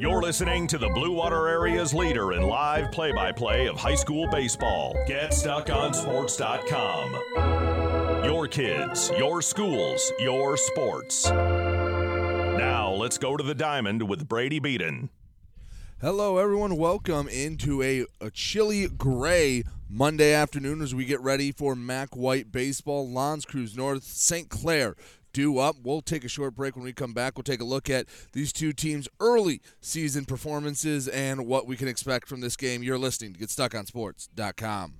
You're listening to the Blue Water Area's leader in live play by play of high school baseball. GetStuckOnSports.com. Your kids, your schools, your sports. Now, let's go to the diamond with Brady Beaton. Hello, everyone. Welcome into a, a chilly gray Monday afternoon as we get ready for Mac White baseball. L'Anse Creuse North, St. Clair due up. We'll take a short break when we come back. We'll take a look at these two teams' early season performances and what we can expect from this game. You're listening to GetStuckOnSports.com.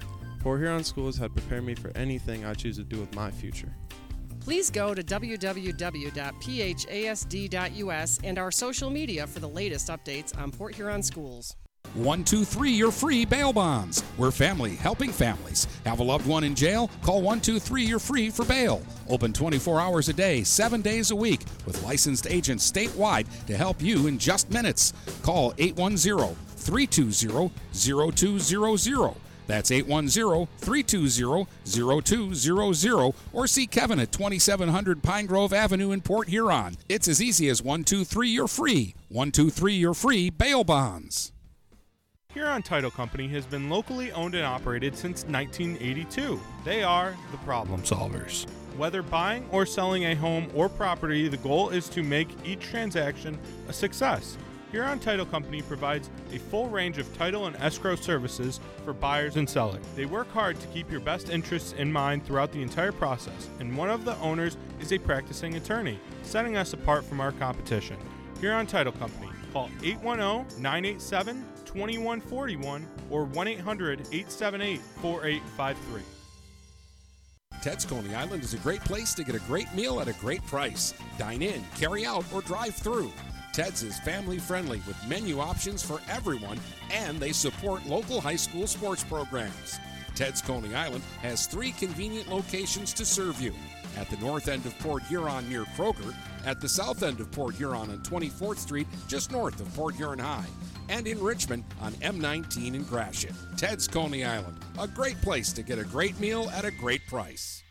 Port Huron schools had prepared me for anything I choose to do with my future. Please go to www.phasd.us and our social media for the latest updates on Port Huron schools. 123 Your Free Bail Bonds. We're family helping families. Have a loved one in jail? Call 123 You're Free for bail. Open 24 hours a day, 7 days a week, with licensed agents statewide to help you in just minutes. Call 810 320 0200. That's 810 320 0200 or see Kevin at 2700 Pine Grove Avenue in Port Huron. It's as easy as 123 You're Free. 123 You're Free Bail Bonds. Huron Title Company has been locally owned and operated since 1982. They are the problem solvers. Whether buying or selling a home or property, the goal is to make each transaction a success. Huron Title Company provides a full range of title and escrow services for buyers and sellers. They work hard to keep your best interests in mind throughout the entire process, and one of the owners is a practicing attorney, setting us apart from our competition. Huron Title Company. Call 810 987 2141 or 1 800 878 4853. Ted's Coney Island is a great place to get a great meal at a great price. Dine in, carry out, or drive through. Ted's is family friendly with menu options for everyone, and they support local high school sports programs. Ted's Coney Island has three convenient locations to serve you at the north end of Port Huron near Kroger, at the south end of Port Huron on 24th Street, just north of Port Huron High, and in Richmond on M19 in Gratiot. Ted's Coney Island, a great place to get a great meal at a great price.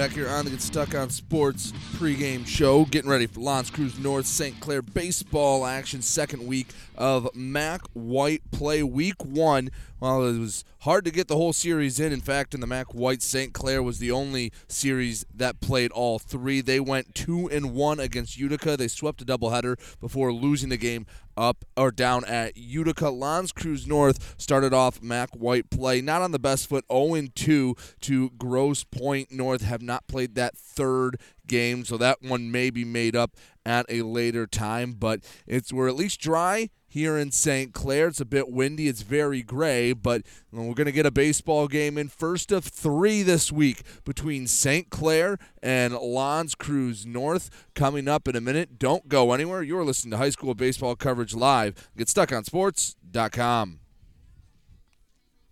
Back here on the Get Stuck on Sports pregame show, getting ready for L'Anse Creuse North St. Clair baseball action, second week of Mac White play. Week one, well, it was hard to get the whole series in. In fact, in the Mac White, St. Clair was the only series that played all three. They went two and one against Utica. They swept a doubleheader before losing the game up or down at Utica. L'Anse Creuse North started off Mac White play not on the best foot, 0 2 to Grosse Pointe North. Have not played that third game, so that one may be made up at a later time. But it's we're at least dry here in St. Clair. It's a bit windy. It's very gray, but we're going to get a baseball game in first of three this week between St. Clair and L'Anse Creuse North coming up in a minute. Don't go anywhere. You're listening to high school baseball coverage live. Get stuck on sports.com.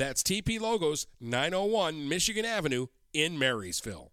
That's TP Logos, 901 Michigan Avenue in Marysville.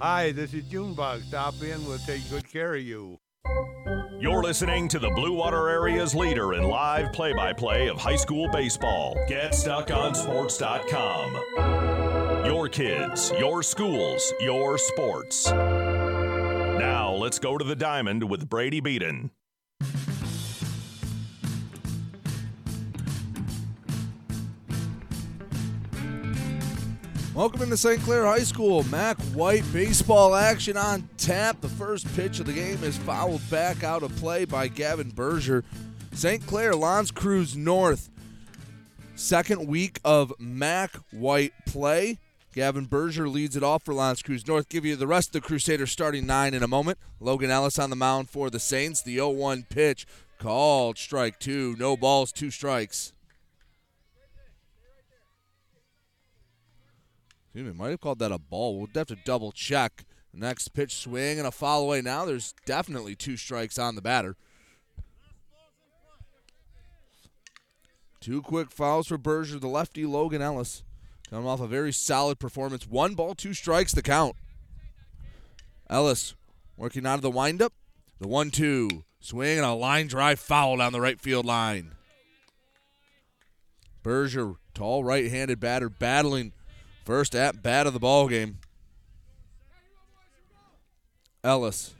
Hi, this is Junebug. Stop in, we'll take good care of you. You're listening to the Blue Water Area's leader in live play by play of high school baseball. GetStuckOnSports.com. Your kids, your schools, your sports. Now let's go to the diamond with Brady Beaton. Welcome into St. Clair High School. Mac White baseball action on tap. The first pitch of the game is fouled back out of play by Gavin Berger. St. Clair, L'Anse Creuse North. Second week of Mac White play. Gavin Berger leads it off for L'Anse Creuse North. Give you the rest of the Crusaders starting nine in a moment. Logan Ellis on the mound for the Saints. The 0 1 pitch called strike two. No balls, two strikes. Me, might have called that a ball. We'll have to double check. Next pitch swing and a foul away now. There's definitely two strikes on the batter. Two quick fouls for Berger, the lefty Logan Ellis. Coming off a very solid performance. One ball, two strikes, the count. Ellis working out of the windup. The one two. Swing and a line drive foul down the right field line. Berger, tall right handed batter, battling First at bat of the ball game. Ellis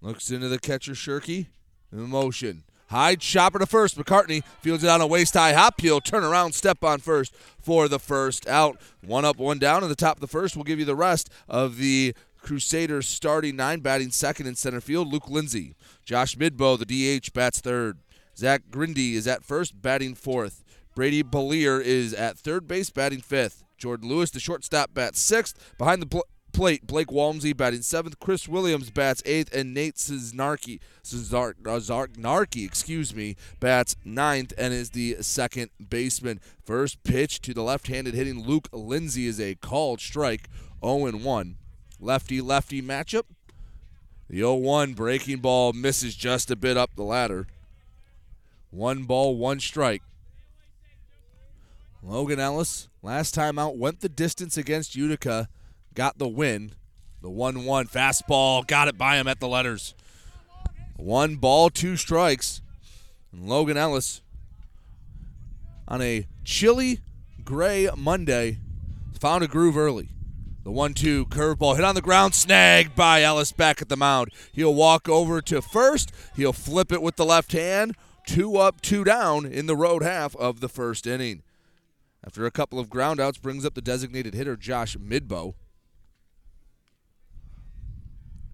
looks into the catcher Shirky. In motion. High chopper to first. McCartney fields it on a waist high hop. He'll turn around, step on first for the first out. One up, one down. in the top of the first, we'll give you the rest of the Crusaders starting nine, batting second in center field. Luke Lindsay. Josh Midbow, the DH, bats third. Zach Grindy is at first, batting fourth. Brady Belier is at third base, batting fifth. Jordan Lewis, the shortstop, bats sixth. Behind the pl- plate, Blake Walmsley batting seventh. Chris Williams bats eighth, and Nate Cesarki, Cesarki, excuse me, bats ninth and is the second baseman. First pitch to the left-handed hitting Luke Lindsay is a called strike, 0-1. Lefty-lefty matchup. The 0-1 breaking ball misses just a bit up the ladder. One ball, one strike. Logan Ellis, last time out, went the distance against Utica, got the win. The 1 1 fastball got it by him at the letters. One ball, two strikes. And Logan Ellis on a chilly gray Monday found a groove early. The 1 2 curveball hit on the ground, snagged by Ellis back at the mound. He'll walk over to first. He'll flip it with the left hand. Two up, two down in the road half of the first inning. After a couple of groundouts, brings up the designated hitter, Josh Midbow.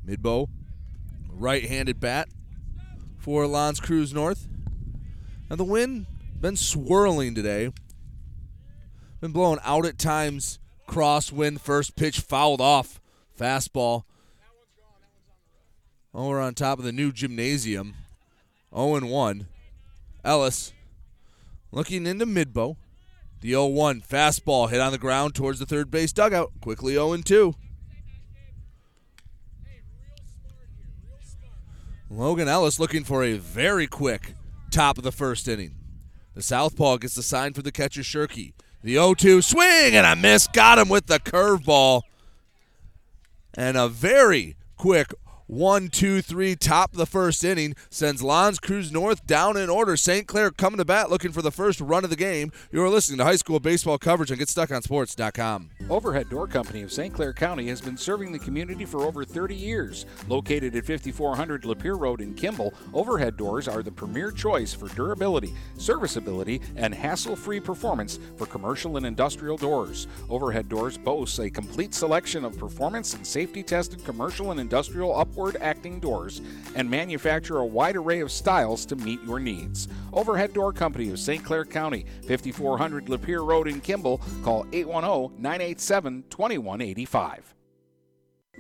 Midbow, right handed bat for L'Anse Creuse North. And the wind been swirling today. Been blowing out at times. Crosswind, first pitch fouled off. Fastball. Oh, Over on top of the new gymnasium. 0 1. Ellis looking into Midbow. The 0 1 fastball hit on the ground towards the third base dugout. Quickly 0 2. Logan Ellis looking for a very quick top of the first inning. The southpaw gets the sign for the catcher Shirky. The 0 2 swing and a miss. Got him with the curveball. And a very quick one, two, three, top of the first inning sends L'Anse Creuse North down in order. St. Clair coming to bat looking for the first run of the game. You're listening to high school baseball coverage on GetStuckOnSports.com. Overhead Door Company of St. Clair County has been serving the community for over 30 years. Located at 5400 Lapeer Road in Kimball, Overhead Doors are the premier choice for durability, serviceability, and hassle free performance for commercial and industrial doors. Overhead Doors boasts a complete selection of performance and safety tested commercial and industrial upward acting doors and manufacture a wide array of styles to meet your needs. Overhead Door Company of St. Clair County, 5400 Lapeer Road in Kimball. Call 810 987 2185.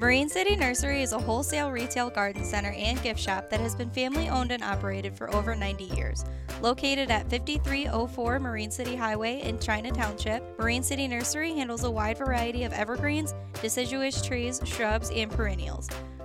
Marine City Nursery is a wholesale retail garden center and gift shop that has been family owned and operated for over 90 years. Located at 5304 Marine City Highway in China Township, Marine City Nursery handles a wide variety of evergreens, deciduous trees, shrubs, and perennials.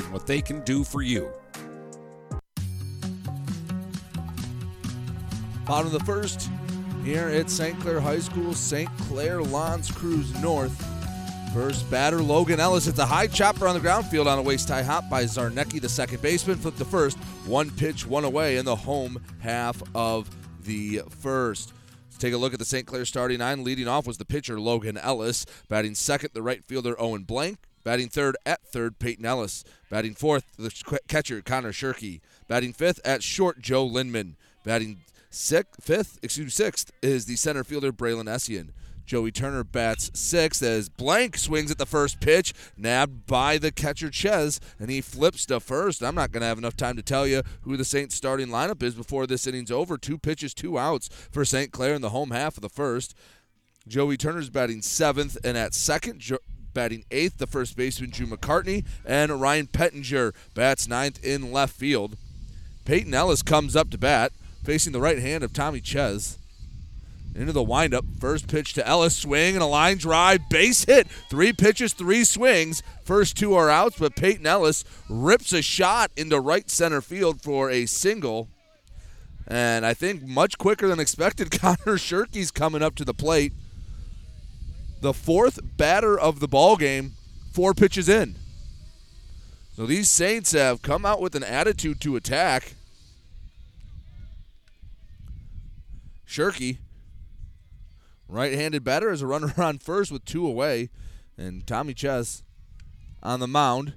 what they can do for you. Bottom of the first here at St. Clair High School, St. Clair L'Anse Creuse North. First batter, Logan Ellis hits a high chopper on the ground field on a waist high hop by Zarnecki, the second baseman. Flipped the first, one pitch, one away in the home half of the first. Let's take a look at the St. Clair starting nine. Leading off was the pitcher, Logan Ellis. Batting second, the right fielder, Owen Blank. Batting third at third, Peyton Ellis. Batting fourth, the catcher, Connor Shirky. Batting fifth at short, Joe Lindman. Batting sixth, fifth, excuse me, sixth is the center fielder, Braylon Essian. Joey Turner bats sixth as Blank swings at the first pitch, nabbed by the catcher Ches, and he flips to first. I'm not going to have enough time to tell you who the Saints starting lineup is before this inning's over. Two pitches, two outs for St. Clair in the home half of the first. Joey Turner's batting seventh, and at second, batting eighth, the first baseman Drew McCartney, and Ryan Pettinger bats ninth in left field. Peyton Ellis comes up to bat, facing the right hand of Tommy Ches. Into the windup, first pitch to Ellis, swing and a line drive, base hit. Three pitches, three swings. First two are outs, but Peyton Ellis rips a shot into right center field for a single. And I think much quicker than expected, Connor Shirky's coming up to the plate the fourth batter of the ball game, four pitches in. So these Saints have come out with an attitude to attack. Shirky, right-handed batter, as a runner on first with two away, and Tommy Ches on the mound.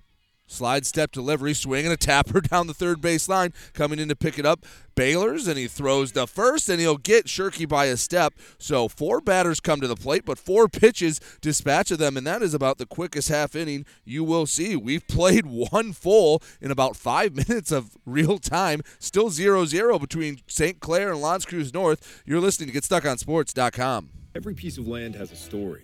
Slide step delivery, swing and a tapper down the third base line, coming in to pick it up. Baylor's and he throws the first, and he'll get Shirky by a step. So four batters come to the plate, but four pitches dispatch of them, and that is about the quickest half inning you will see. We've played one full in about five minutes of real time. Still 0 0 between St. Clair and L'Anse Creuse North. You're listening to GetStuckOnSports.com. Every piece of land has a story,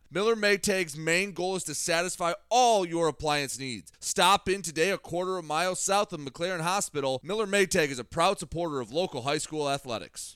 Miller Maytag's main goal is to satisfy all your appliance needs. Stop in today a quarter of a mile south of McLaren Hospital. Miller Maytag is a proud supporter of local high school athletics.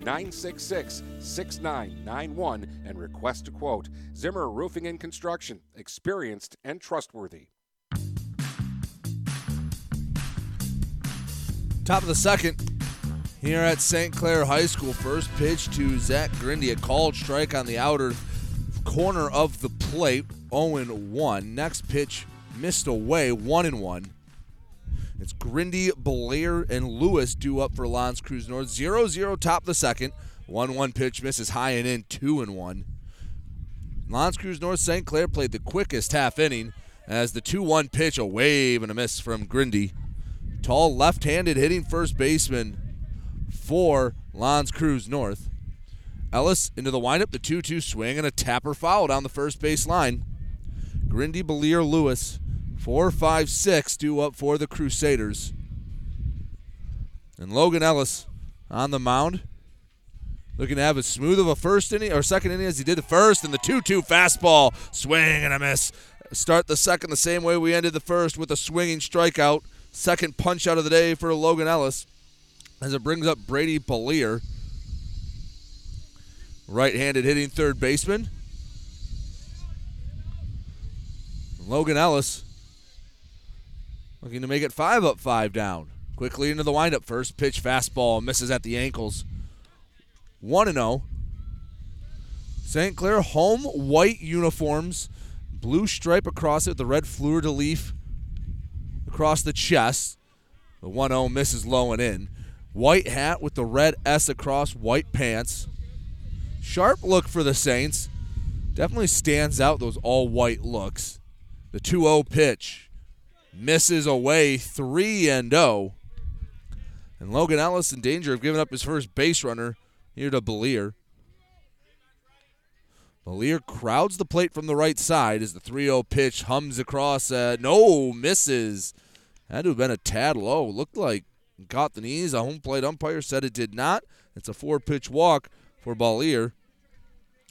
966 6991 and request a quote. Zimmer Roofing and Construction, experienced and trustworthy. Top of the second here at St. Clair High School. First pitch to Zach Grindy, a called strike on the outer corner of the plate, 0 1. Next pitch missed away, 1 and 1. It's Grindy, Blair, and Lewis due up for L'Anse Creuse North. 0 0 top the second. 1 1 pitch misses high and in, 2 and 1. L'Anse Creuse North St. Clair played the quickest half inning as the 2 1 pitch, a wave and a miss from Grindy. Tall left handed hitting first baseman for L'Anse Creuse North. Ellis into the windup, the 2 2 swing, and a tapper foul down the first base line. Grindy, Belier, Lewis, 4 5 6 due up for the Crusaders. And Logan Ellis on the mound. Looking to have as smooth of a first inning or second inning as he did the first, and the 2 2 fastball, swing and a miss. Start the second the same way we ended the first with a swinging strikeout. Second punch out of the day for Logan Ellis as it brings up Brady Belier. Right handed hitting third baseman. Logan Ellis looking to make it five up, five down. Quickly into the windup. First pitch fastball misses at the ankles. 1 0. St. Clair home white uniforms, blue stripe across it, the red fleur de lis across the chest. The 1 0 misses low and in. White hat with the red S across white pants. Sharp look for the Saints. Definitely stands out those all white looks. The 2 0 pitch misses away 3 and 0. And Logan Ellis in danger of giving up his first base runner here to Belier. Belier crowds the plate from the right side as the 3 0 pitch hums across. Uh, no, misses. Had to have been a tad low. Looked like caught the knees. A home plate umpire said it did not. It's a four pitch walk for Balier.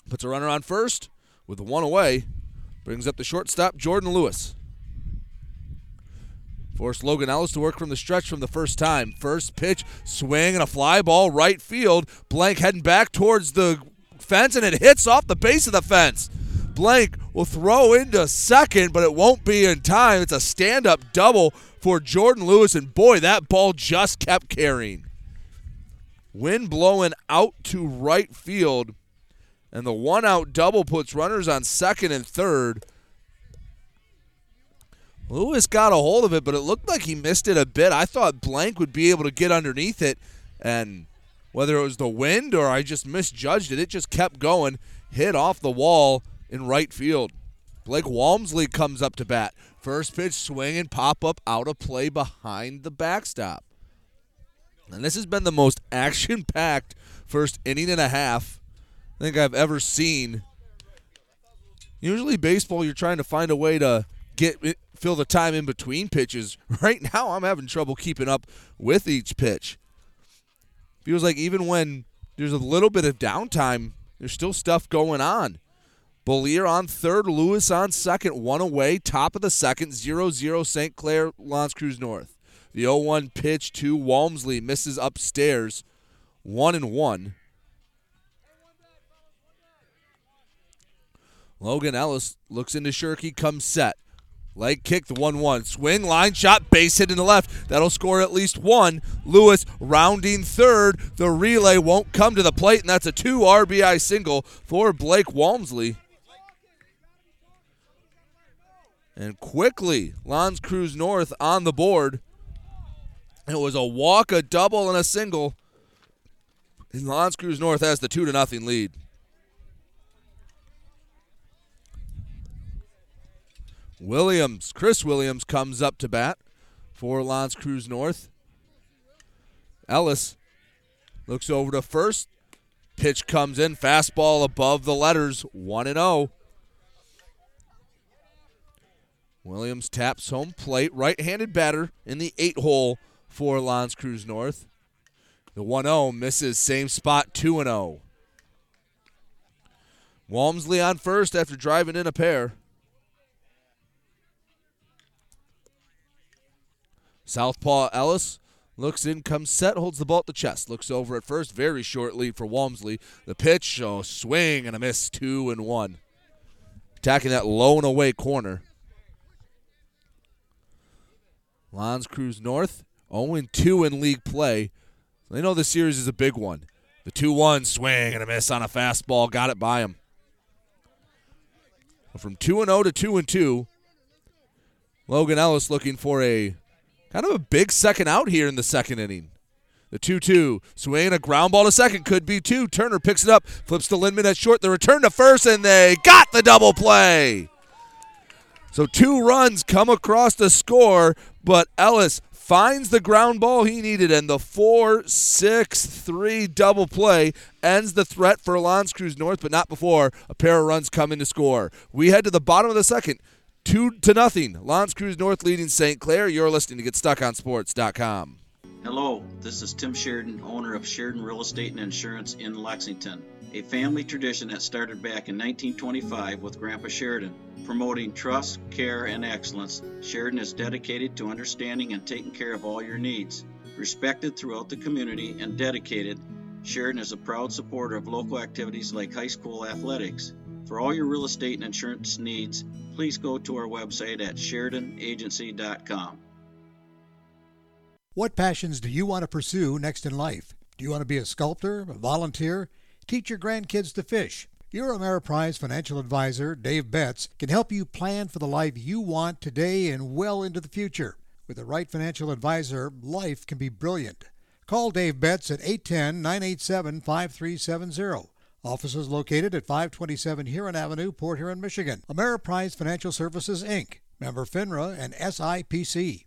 Puts a runner on first with one away. Brings up the shortstop, Jordan Lewis. Forced Logan Ellis to work from the stretch from the first time. First pitch, swing, and a fly ball right field. Blank heading back towards the fence, and it hits off the base of the fence. Blank will throw into second, but it won't be in time. It's a stand up double for Jordan Lewis, and boy, that ball just kept carrying. Wind blowing out to right field, and the one out double puts runners on second and third. Lewis got a hold of it, but it looked like he missed it a bit. I thought Blank would be able to get underneath it, and whether it was the wind or I just misjudged it, it just kept going, hit off the wall in right field. Blake Walmsley comes up to bat. First pitch swing and pop up out of play behind the backstop. And this has been the most action packed first inning and a half I think I've ever seen. Usually, baseball, you're trying to find a way to get fill the time in between pitches. Right now, I'm having trouble keeping up with each pitch. Feels like even when there's a little bit of downtime, there's still stuff going on. Bollier on third, Lewis on second, one away, top of the second, 0 0 St. Clair, L'Anse Creuse North. The 0 1 pitch to Walmsley misses upstairs, 1 and 1. Logan Ellis looks into Shirky, comes set. Leg kick, the 1 1. Swing, line shot, base hit in the left. That'll score at least one. Lewis rounding third. The relay won't come to the plate, and that's a two RBI single for Blake Walmsley. And quickly, L'Anse Creuse North on the board. It was a walk, a double, and a single. And L'Anse Creuse North has the 2 to nothing lead. Williams, Chris Williams comes up to bat for L'Anse Creuse North. Ellis looks over to first. Pitch comes in, fastball above the letters, 1 and 0. Williams taps home plate, right-handed batter in the 8 hole for L'Anse Creuse North. The 1-0 misses, same spot, 2 0. Walmsley on first after driving in a pair. Southpaw Ellis looks in, comes set, holds the ball at the chest, looks over at first, very short lead for Walmsley. The pitch, oh, swing and a miss, two and one. Attacking that low and away corner. L'Anse Creuse North, 0 2 in league play. They know the series is a big one. The 2 1 swing and a miss on a fastball, got it by him. From 2 0 to 2 2, Logan Ellis looking for a Kind of a big second out here in the second inning. The 2 2. Swing a ground ball to second. Could be two. Turner picks it up. Flips to Lindman at short. The return to first, and they got the double play. So two runs come across the score, but Ellis finds the ground ball he needed, and the 4 6 3 double play ends the threat for L'Anse Creuse North, but not before a pair of runs come in to score. We head to the bottom of the second. Two to nothing. L'Anse Creuse North leading St. Clair. You're listening to GetStuckOnSports.com. Hello, this is Tim Sheridan, owner of Sheridan Real Estate and Insurance in Lexington, a family tradition that started back in 1925 with Grandpa Sheridan. Promoting trust, care, and excellence, Sheridan is dedicated to understanding and taking care of all your needs. Respected throughout the community and dedicated, Sheridan is a proud supporter of local activities like high school athletics. For all your real estate and insurance needs, please go to our website at SheridanAgency.com. What passions do you want to pursue next in life? Do you want to be a sculptor, a volunteer, teach your grandkids to fish? Your Ameriprise financial advisor, Dave Betts, can help you plan for the life you want today and well into the future. With the right financial advisor, life can be brilliant. Call Dave Betts at 810 987 5370 Offices located at 527 Huron Avenue, Port Huron, Michigan. Ameriprise Financial Services, Inc., member FINRA and SIPC.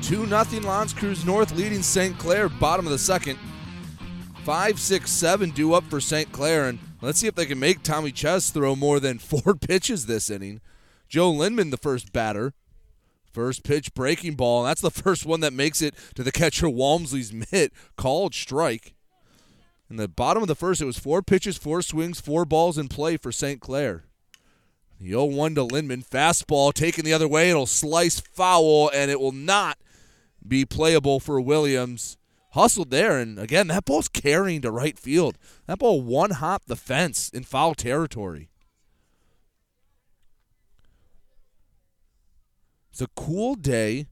Two nothing L'Anse Creuse North leading St. Clair, bottom of the second. Five, six, seven due up for St. Clair, and Let's see if they can make Tommy Chess throw more than four pitches this inning. Joe Lindman, the first batter. First pitch breaking ball. That's the first one that makes it to the catcher Walmsley's mitt. Called strike. In the bottom of the first, it was four pitches, four swings, four balls in play for St. Clair. The 0 1 to Lindman. Fastball taken the other way. It'll slice foul, and it will not be playable for Williams hustled there, and again, that ball's carrying to right field. That ball one hop the fence in foul territory. It's a cool day.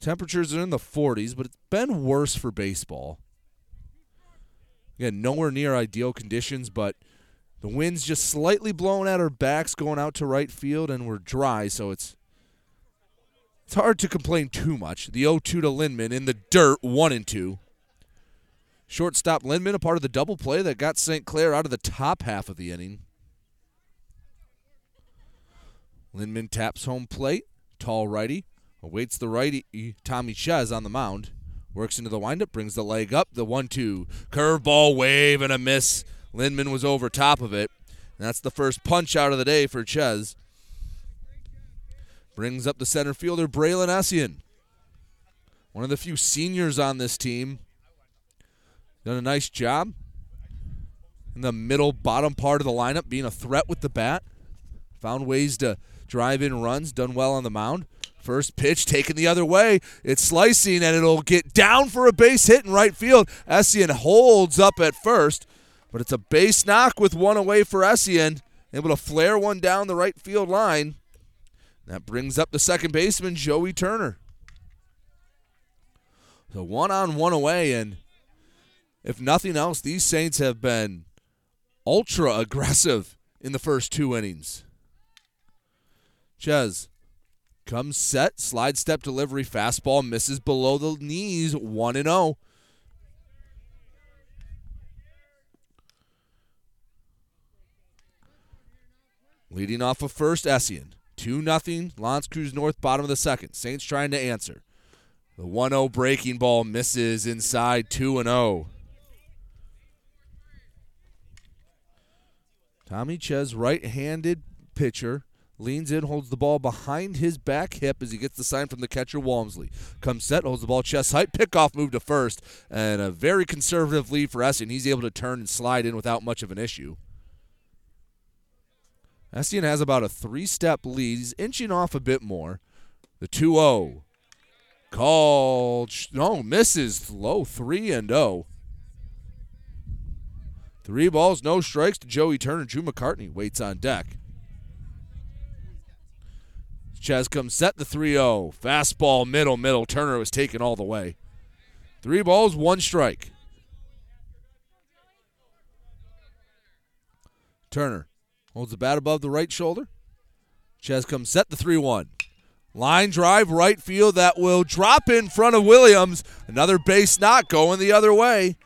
Temperatures are in the 40s, but it's been worse for baseball. Again, nowhere near ideal conditions, but the wind's just slightly blowing at our backs going out to right field, and we're dry, so it's it's hard to complain too much. The 0 2 to Lindman in the dirt, 1 and 2. Shortstop Lindman, a part of the double play that got St. Clair out of the top half of the inning. Lindman taps home plate. Tall righty awaits the righty Tommy Ches on the mound. Works into the windup, brings the leg up. The one-two curveball wave and a miss. Lindman was over top of it. And that's the first punch out of the day for Ches. Brings up the center fielder Braylon Essien. One of the few seniors on this team. Done a nice job in the middle bottom part of the lineup, being a threat with the bat. Found ways to drive in runs, done well on the mound. First pitch taken the other way. It's slicing and it'll get down for a base hit in right field. Essien holds up at first, but it's a base knock with one away for Essien. Able to flare one down the right field line. That brings up the second baseman, Joey Turner. So one on one away, and if nothing else, these Saints have been ultra aggressive in the first two innings. Ches comes set, slide step delivery, fastball misses below the knees, 1 and 0. Leading off of first, Essien. 2 0. L'Anse Creuse North, bottom of the second. Saints trying to answer. The 1 0 breaking ball misses inside 2 0. Tommy Ches, right handed pitcher, leans in, holds the ball behind his back hip as he gets the sign from the catcher, Walmsley. Comes set, holds the ball chest height, pickoff move to first, and a very conservative lead for Essien. He's able to turn and slide in without much of an issue. Essien has about a three step lead. He's inching off a bit more. The 2 0. Called. No, misses low 3 and 0. Three balls, no strikes to Joey Turner. Drew McCartney waits on deck. Ches comes set the 3 0. Fastball, middle, middle. Turner was taken all the way. Three balls, one strike. Turner holds the bat above the right shoulder. Ches comes set the 3 1. Line drive, right field that will drop in front of Williams. Another base knock going the other way.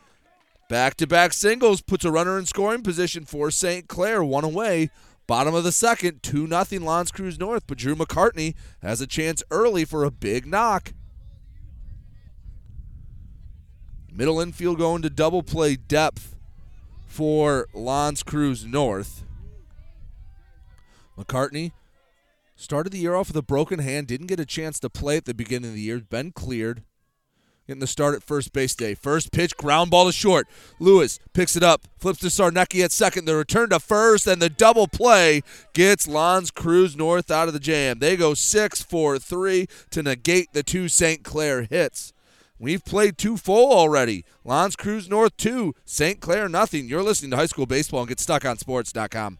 Back to back singles puts a runner in scoring position for St. Clair, one away. Bottom of the second, 2 0 L'Anse Creuse North, but Drew McCartney has a chance early for a big knock. Middle infield going to double play depth for L'Anse Creuse North. McCartney started the year off with a broken hand, didn't get a chance to play at the beginning of the year, been cleared. Getting the start at first base day. First pitch, ground ball to short. Lewis picks it up, flips to Sarnecki at second. The return to first, and the double play gets L'Anse Creuse North out of the jam. They go 6 4 3 to negate the two St. Clair hits. We've played two full already. L'Anse Creuse North 2, St. Clair nothing. You're listening to high school baseball and get stuck on sports.com.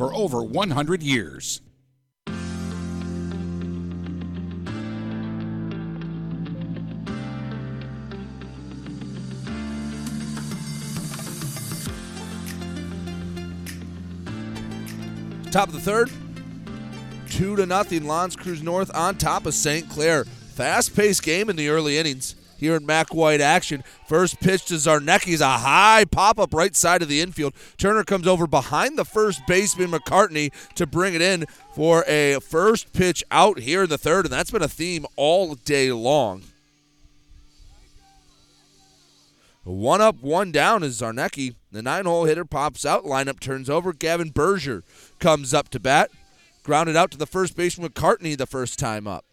for over 100 years. Top of the third, two to nothing. L'Anse Creuse North on top of St. Clair. Fast-paced game in the early innings here in Mac White action. First pitch to Zarnecki's a high pop-up right side of the infield. Turner comes over behind the first baseman McCartney to bring it in for a first pitch out here in the third, and that's been a theme all day long. One up, one down is Zarnecki. The nine hole hitter pops out. Lineup turns over. Gavin Berger comes up to bat. Grounded out to the first baseman McCartney the first time up.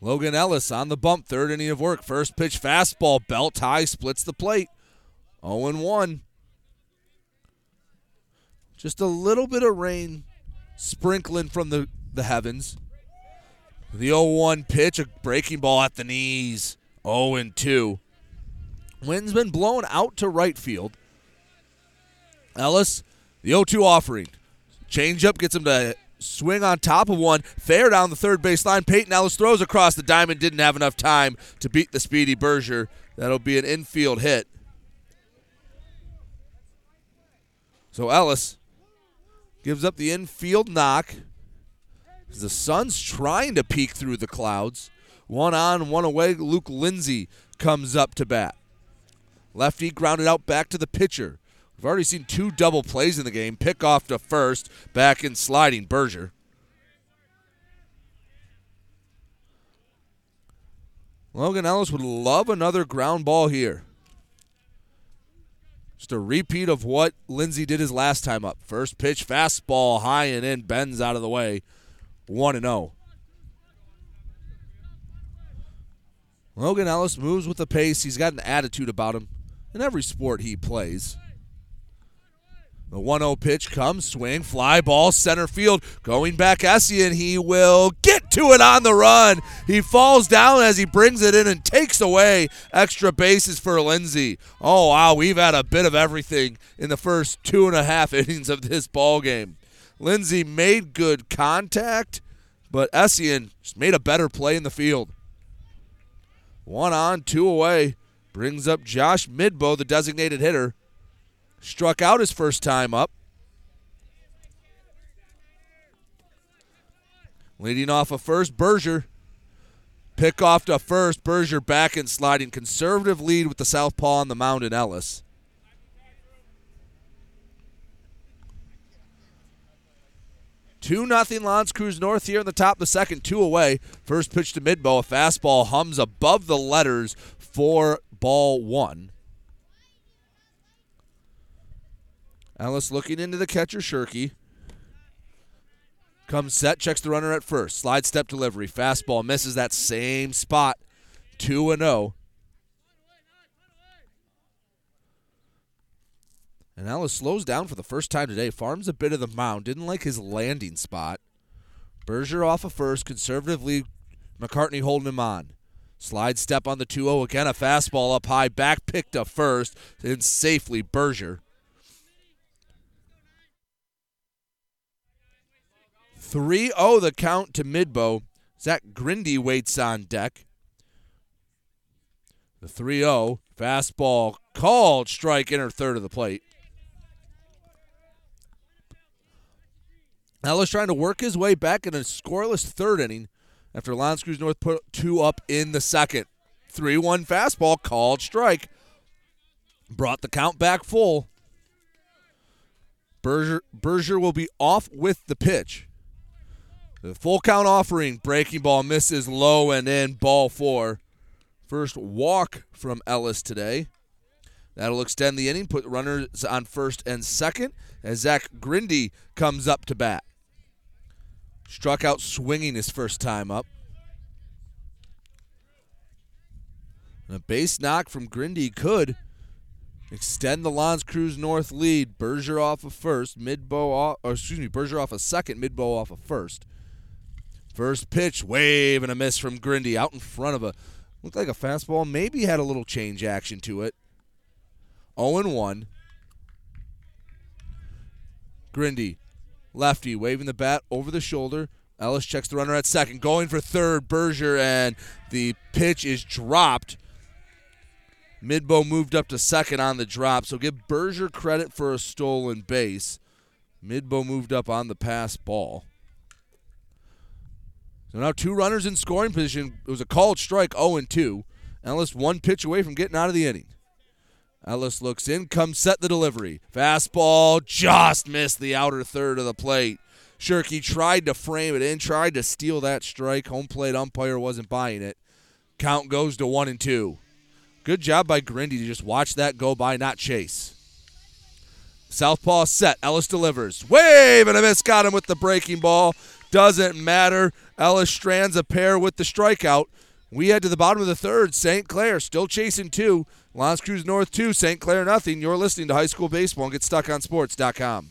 Logan Ellis on the bump, third inning of work. First pitch fastball, belt high, splits the plate. 0 1. Just a little bit of rain sprinkling from the, the heavens. The 0 1 pitch, a breaking ball at the knees. 0 2. Wind's been blown out to right field. Ellis, the 0 2 offering. Changeup gets him to swing on top of one. Fair down the third base line. Peyton Ellis throws across the diamond. Didn't have enough time to beat the speedy Berger. That'll be an infield hit. So Ellis gives up the infield knock. The sun's trying to peek through the clouds. One on, one away. Luke Lindsay comes up to bat. Lefty grounded out back to the pitcher. We've already seen two double plays in the game. Pick off to first, back in sliding Berger. Logan Ellis would love another ground ball here. Just a repeat of what Lindsay did his last time up. First pitch, fastball, high and in, bends out of the way. 1 and 0. Logan Ellis moves with the pace. He's got an attitude about him in every sport he plays. The 1 0 pitch comes, swing, fly ball, center field. Going back, Essien. He will get to it on the run. He falls down as he brings it in and takes away extra bases for Lindsay. Oh, wow. We've had a bit of everything in the first two and a half innings of this ball game. Lindsay made good contact, but Essien just made a better play in the field. One on, two away. Brings up Josh Midbow, the designated hitter. Struck out his first time up. Leading off of first, Berger. Pick off to first. Berger back and sliding. Conservative lead with the southpaw on the mound in Ellis. Two nothing L'Anse Creuse North here in the top of the second, two away. First pitch to Midbow, a fastball hums above the letters for ball one. Ellis looking into the catcher, Shirky. Comes set, checks the runner at first. Slide step delivery. Fastball misses that same spot. 2 and 0. And Ellis slows down for the first time today. Farms a bit of the mound. Didn't like his landing spot. Berger off of first. Conservatively, McCartney holding him on. Slide step on the 2 0. Again, a fastball up high. Back picked up first. And safely, Berger. 3 0 the count to Midbow. Zach Grindy waits on deck. The 3 0 fastball called strike inner third of the plate. Ellis trying to work his way back in a scoreless third inning after L'Anse Creuse North put two up in the second. 3 1 fastball called strike. Brought the count back full. Berger, Berger will be off with the pitch. The full count offering, breaking ball misses low and in, ball four. First walk from Ellis today. That'll extend the inning, put runners on first and second as Zach Grindy comes up to bat. Struck out swinging his first time up. And a base knock from Grindy could extend the L'Anse Creuse North lead. Berger off of first, Midbow off, or excuse me, Berger off a of second, Midbow off of first. First pitch, wave and a miss from Grindy out in front of a looked like a fastball. Maybe had a little change action to it. 0 1. Grindy, lefty, waving the bat over the shoulder. Ellis checks the runner at second, going for third. Berger, and the pitch is dropped. Midbow moved up to second on the drop, so give Berger credit for a stolen base. Midbow moved up on the pass ball. So now two runners in scoring position. It was a called strike, 0 2. Ellis one pitch away from getting out of the inning. Ellis looks in, comes set the delivery. Fastball just missed the outer third of the plate. Shirky tried to frame it in, tried to steal that strike. Home plate umpire wasn't buying it. Count goes to one and two. Good job by Grindy to just watch that go by, not chase. Southpaw set. Ellis delivers. Wave and a miss. Got him with the breaking ball. Doesn't matter. Ellis strands a pair with the strikeout. We head to the bottom of the third. St. Clair still chasing two. L'Anse Creuse North two. St. Clair nothing. You're listening to High School Baseball and GetStuckOnSports.com.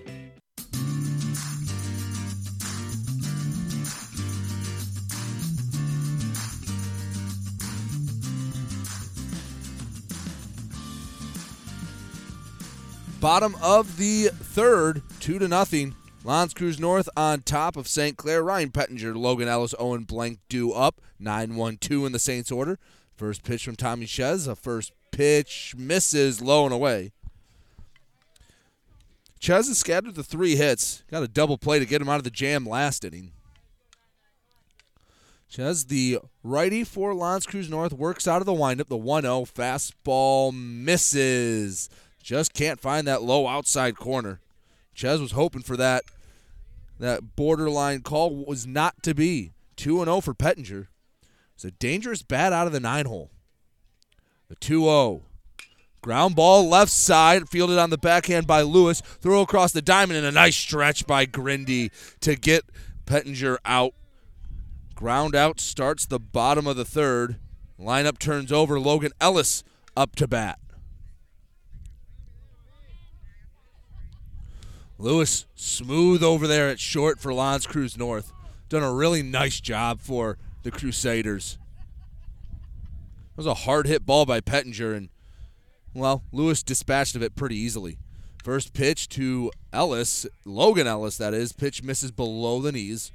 Bottom of the third, two to nothing. L'Anse Creuse North on top of St. Clair. Ryan Pettinger, Logan Ellis, Owen Blank due up. 9 1 2 in the Saints order. First pitch from Tommy Ches. A first pitch misses low and away. Ches has scattered the three hits. Got a double play to get him out of the jam last inning. Ches, the righty for L'Anse Creuse North, works out of the windup. The 1 0 fastball misses. Just can't find that low outside corner. Ches was hoping for that. That borderline call was not to be. 2 0 for Pettinger. It's a dangerous bat out of the nine hole. The 2 0. Ground ball left side, fielded on the backhand by Lewis. Throw across the diamond and a nice stretch by Grindy to get Pettinger out. Ground out starts the bottom of the third. Lineup turns over. Logan Ellis up to bat. Lewis smooth over there at short for L'Anse Creuse North. Done a really nice job for the Crusaders. It was a hard hit ball by Pettinger, and, well, Lewis dispatched of it pretty easily. First pitch to Ellis, Logan Ellis, that is. Pitch misses below the knees.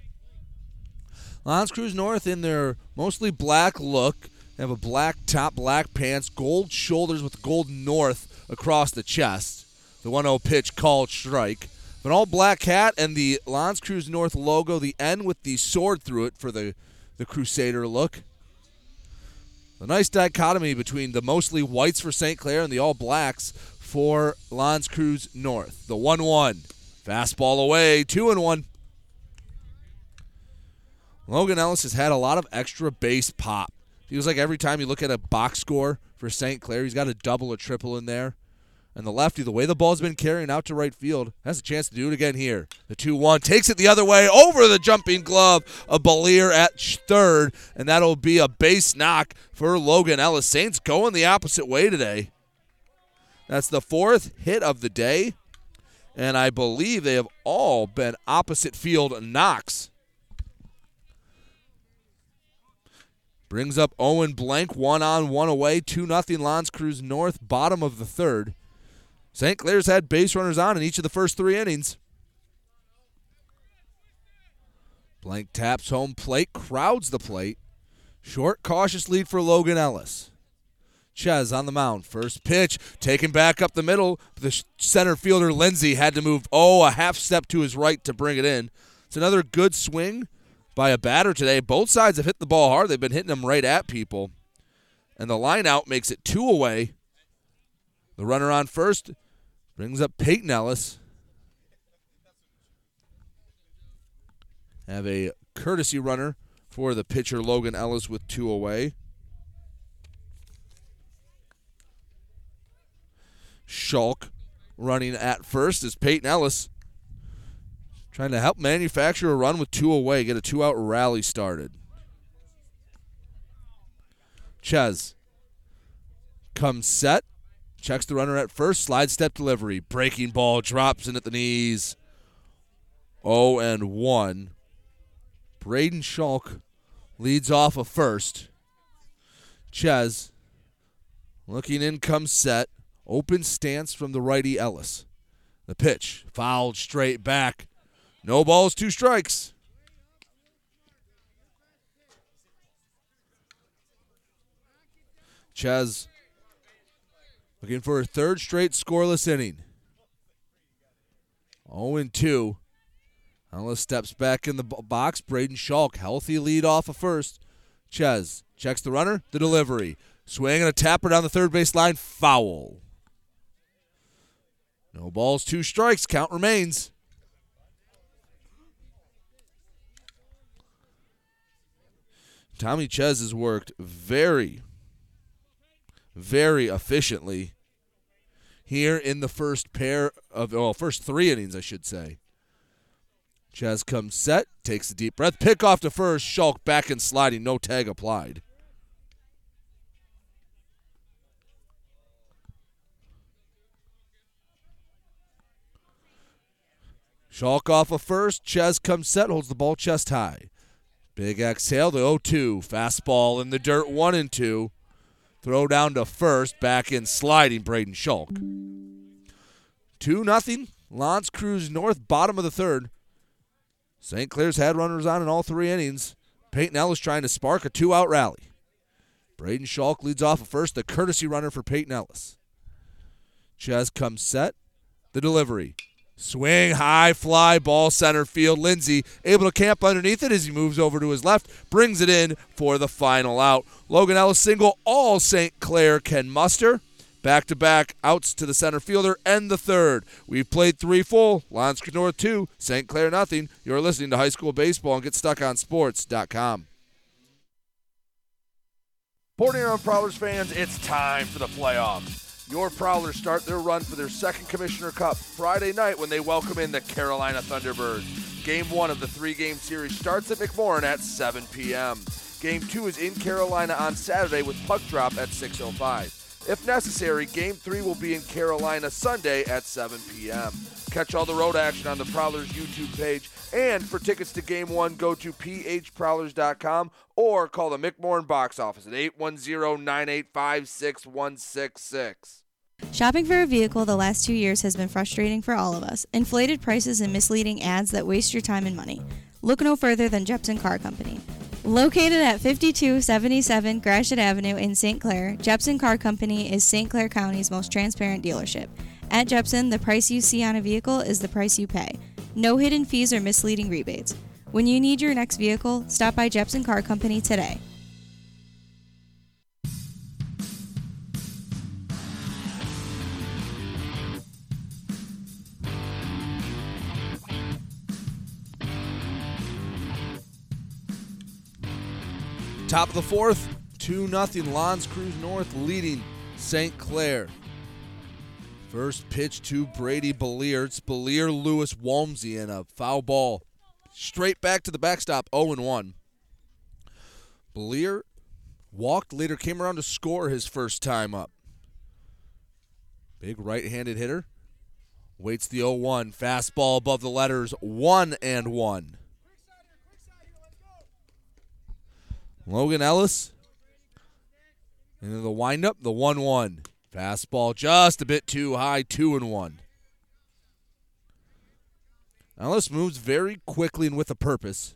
L'Anse Creuse North in their mostly black look. They have a black top, black pants, gold shoulders with gold north across the chest. The 1 0 pitch called strike. An all black hat and the L'Anse Creuse North logo, the N with the sword through it for the, the Crusader look. A nice dichotomy between the mostly whites for St. Clair and the all blacks for L'Anse Creuse North. The 1 1. Fastball away, 2 and 1. Logan Ellis has had a lot of extra base pop. Feels like every time you look at a box score for St. Clair, he's got a double or triple in there. And the lefty, the way the ball's been carrying out to right field, has a chance to do it again here. The 2 1 takes it the other way over the jumping glove of Belier at third, and that'll be a base knock for Logan Ellis. Saints going the opposite way today. That's the fourth hit of the day, and I believe they have all been opposite field knocks. Brings up Owen Blank, one on, one away, 2 0 L'Anse Creuse North, bottom of the third. St. Clair's had base runners on in each of the first three innings. Blank taps home plate, crowds the plate. Short, cautious lead for Logan Ellis. Ches on the mound. First pitch, taken back up the middle. The center fielder, Lindsay, had to move, oh, a half step to his right to bring it in. It's another good swing by a batter today. Both sides have hit the ball hard. They've been hitting them right at people. And the line out makes it two away. The runner on first Brings up Peyton Ellis. Have a courtesy runner for the pitcher Logan Ellis with two away. Schalk running at first is Peyton Ellis trying to help manufacture a run with two away, get a two out rally started. Ches comes set, Checks the runner at first. Slide step delivery. Breaking ball. Drops in at the knees. 0 and 1. Braden Schalk leads off a first. Ches looking in comes set. Open stance from the righty Ellis. The pitch fouled straight back. No balls, two strikes. Ches looking for a third straight scoreless inning. 0 2. Ellis steps back in the box. Braden Schalk, healthy lead off of first. Ches checks the runner, the delivery. Swing and a tapper down the third base line. Foul. No balls, two strikes. Count remains. Tommy Ches has worked very, very efficiently here in the first pair of, well, first three innings, I should say. Ches comes set, takes a deep breath, pick off to first, Schalk back and sliding, no tag applied. Schalk off of first, Ches comes set, holds the ball chest high. Big exhale, the 0 2. Fastball in the dirt, 1 and 2. Throw down to first, back in sliding, Braden Schalk. 2 nothing. L'Anse Creuse North, bottom of the third. St. Clair's had runners on in all three innings. Peyton Ellis trying to spark a two out rally. Braden Schalk leads off at first, the courtesy runner for Peyton Ellis. Ches comes set. The delivery. Swing, high fly, ball center field. Lindsay able to camp underneath it as he moves over to his left, brings it in for the final out. Logan Ellis single, all St. Clair can muster. Back to back outs to the center fielder and the third. We've played three full. L'Anse North two, St. Clair nothing. You're listening to high school baseball and GetStuckOnSports.com. Port Huron Prowlers fans, it's time for the playoffs. Your Prowlers start their run for their second Commissioner Cup Friday night when they welcome in the Carolina Thunderbirds. Game one of the three game series starts at McMorran at 7 p.m. Game two is in Carolina on Saturday with puck drop at 6.05. If necessary, Game 3 will be in Carolina Sunday at 7 p.m. Catch all the road action on the Prowlers YouTube page. And for tickets to Game 1, go to phprowlers.com or call the McMorran box office at 810-985-6166. Shopping for a vehicle the last two years has been frustrating for all of us. Inflated prices and misleading ads that waste your time and money. Look no further than Jepson Car Company. Located at 5277 Gratiot Avenue in St. Clair, Jepson Car Company is St. Clair County's most transparent dealership. At Jepson, the price you see on a vehicle is the price you pay. No hidden fees or misleading rebates. When you need your next vehicle, stop by Jepson Car Company today. Top of the fourth, 2 0. L'Anse Creuse North leading St. Clair. First pitch to Brady Belier. It's Belier, Lewis, Walmsley, and a foul ball. Straight back to the backstop, 0 1. Belier walked, later came around to score his first time up. Big right handed hitter. Waits the 0 1. Fastball above the letters, 1 and 1. Logan Ellis. And then the windup, the 1 1. Fastball just a bit too high, 2 and 1. Ellis moves very quickly and with a purpose.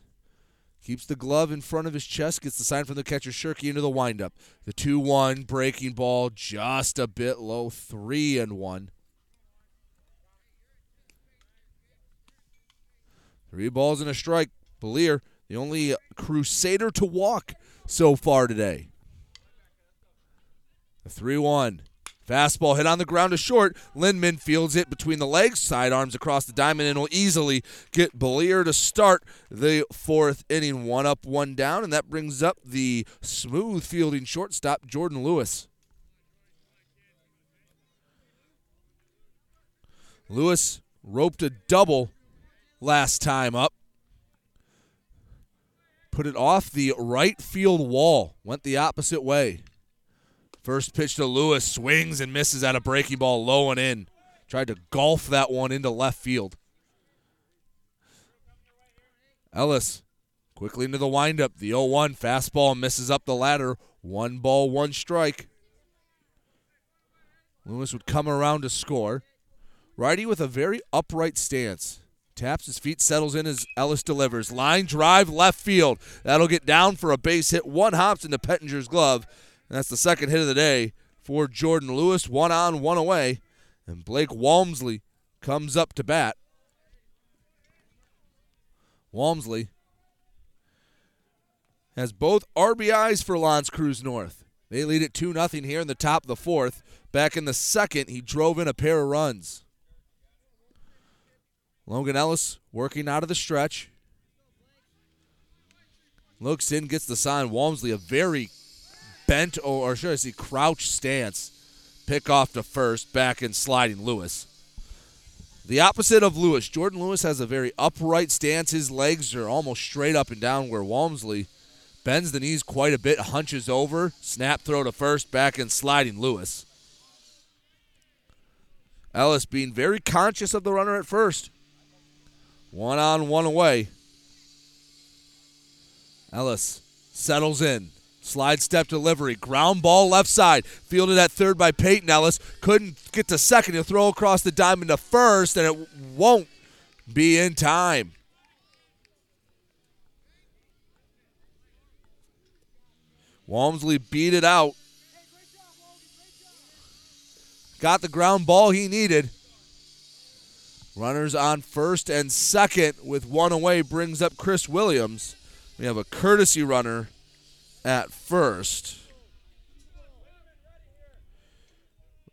Keeps the glove in front of his chest, gets the sign from the catcher Shirky into the windup. The 2 1 breaking ball just a bit low, 3 and 1. Three balls and a strike. Belier, the only crusader to walk so far today. The 3 1. Fastball hit on the ground to short. Lindman fields it between the legs, sidearms across the diamond, and will easily get Belier to start the fourth inning. One up, one down, and that brings up the smooth fielding shortstop, Jordan Lewis. Lewis roped a double last time up. Put it off the right field wall. Went the opposite way. First pitch to Lewis swings and misses at a breaking ball low and in. Tried to golf that one into left field. Ellis Quickly into the windup. The 0 1 fastball misses up the ladder. One ball, one strike. Lewis would come around to score. Righty with a very upright stance. Taps his feet, settles in as Ellis delivers. Line drive, left field. That'll get down for a base hit. One hops into Pettinger's glove. And that's the second hit of the day for Jordan Lewis. One on, one away. And Blake Walmsley comes up to bat. Walmsley has both RBIs for L'Anse Creuse North. They lead it 2 0 here in the top of the fourth. Back in the second, he drove in a pair of runs. Logan Ellis working out of the stretch. Looks in, gets the sign. Walmsley, a very bent, or, should I say, crouch stance. Pick off to first, back and sliding Lewis. The opposite of Lewis. Jordan Lewis has a very upright stance. His legs are almost straight up and down, where Walmsley bends the knees quite a bit, hunches over, snap throw to first, back and sliding Lewis. Ellis being very conscious of the runner at first. One on, one away. Ellis settles in. Slide step delivery. Ground ball left side. Fielded at third by Peyton Ellis. Couldn't get to second. He'll throw across the diamond to first, and it won't be in time. Walmsley beat it out. Got the ground ball he needed. Runners on first and second with one away brings up Chris Williams. We have a courtesy runner at first.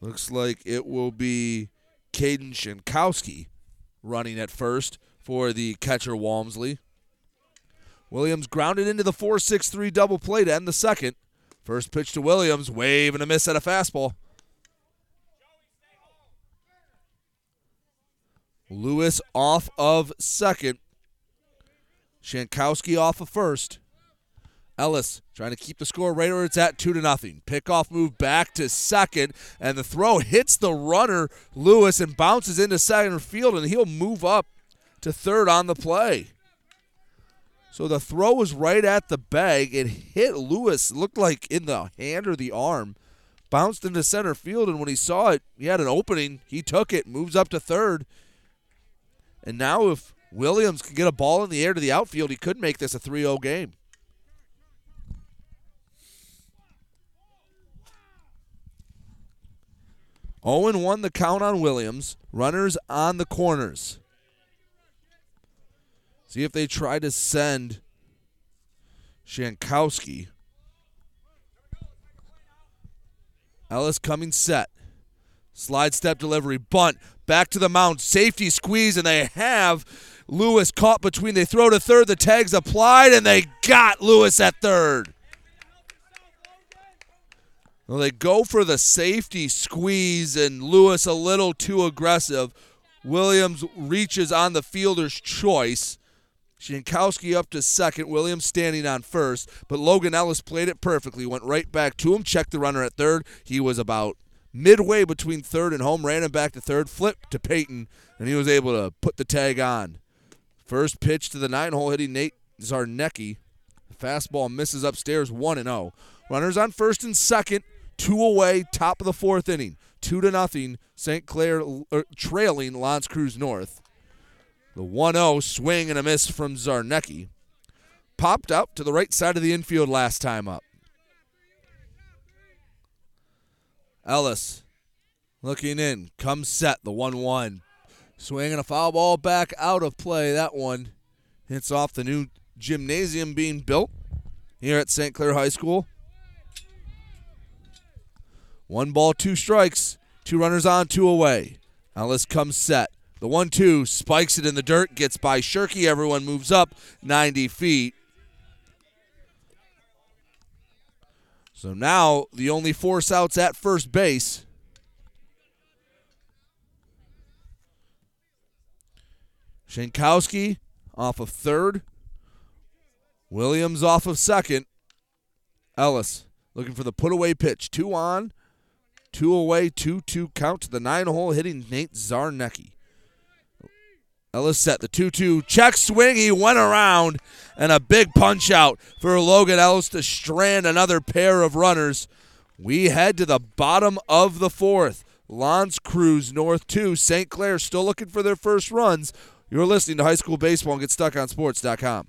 Looks like it will be Caden Shankowski running at first for the catcher Walmsley. Williams grounded into the 4 6 3 double play to end the second. First pitch to Williams, wave and a miss at a fastball. Lewis off of second. Shankowski off of first. Ellis trying to keep the score right where it's at, two to nothing. Pickoff move back to second, and the throw hits the runner Lewis and bounces into center field, and he'll move up to third on the play. So the throw was right at the bag. It hit Lewis, looked like in the hand or the arm, bounced into center field, and when he saw it, he had an opening. He took it, moves up to third. And now, if Williams can get a ball in the air to the outfield, he could make this a 3 0 game. Oh Owen won the count on Williams. Runners on the corners. See if they try to send Shankowski. Ellis coming set. Slide step delivery, bunt, back to the mound, safety squeeze, and they have Lewis caught between. They throw to third, the tag's applied, and they got Lewis at third. Well, they go for the safety squeeze, and Lewis a little too aggressive. Williams reaches on the fielder's choice. Shankowski up to second, Williams standing on first, but Logan Ellis played it perfectly, went right back to him, checked the runner at third. He was about midway between third and home, ran him back to third, flipped to Peyton, and he was able to put the tag on. First pitch to the nine hole hitting Nate Zarnecki. Fastball misses upstairs 1 0. Runners on first and second, two away, top of the fourth inning. Two to nothing, St. Clair er, trailing L'Anse Creuse North. The 1 0 swing and a miss from Zarnecki. Popped up to the right side of the infield last time up. Ellis looking in, comes set, the 1 1. Swinging a foul ball back out of play. That one hits off the new gymnasium being built here at St. Clair High School. One ball, two strikes, two runners on, two away. Ellis comes set. The 1 2 spikes it in the dirt, gets by Shirky. Everyone moves up 90 feet. So now the only force outs at first base. Shankowski off of third. Williams off of second. Ellis looking for the put away pitch. Two on, two away, two two count to the nine hole hitting Nate Zarnecki. Ellis set the 2 2 check swing. He went around and a big punch out for Logan Ellis to strand another pair of runners. We head to the bottom of the fourth. L'Anse Creuse North 2. St. Clair still looking for their first runs. You're listening to High School Baseball and GetStuckOnSports.com.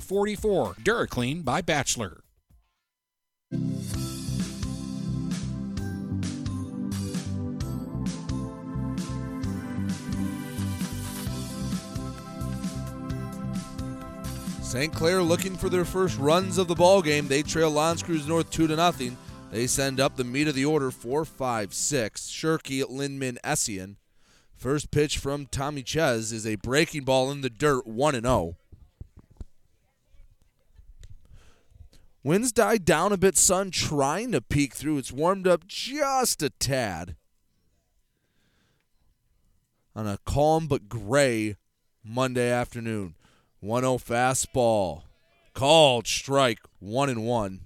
44. DuraClean by Bachelor. St. Clair looking for their first runs of the ball game. They trail Creuse North 2 to nothing. They send up the meat of the order 4 5 6. Shirky, Lindman, Essien. First pitch from Tommy Ches is a breaking ball in the dirt 1 0. Winds died down a bit, sun trying to peek through. It's warmed up just a tad. On a calm but gray Monday afternoon. 1 0 fastball. Called strike, 1 and 1.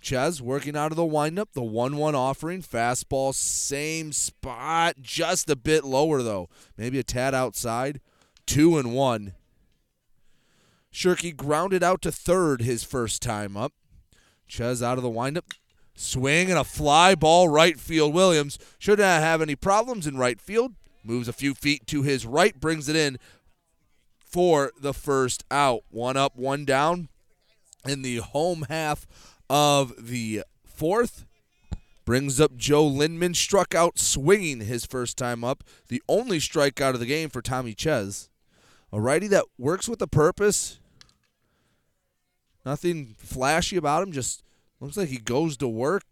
Ches working out of the windup, the 1 1 offering. Fastball, same spot, just a bit lower though. Maybe a tad outside. 2 and 1. Shirky grounded out to third his first time up. Ches out of the windup. Swing and a fly ball right field. Williams should not have any problems in right field. Moves a few feet to his right, brings it in for the first out. One up, one down in the home half of the fourth. Brings up Joe Lindman, struck out swinging his first time up. The only strikeout of the game for Tommy Ches. A righty that works with a purpose. Nothing flashy about him, just looks like he goes to work,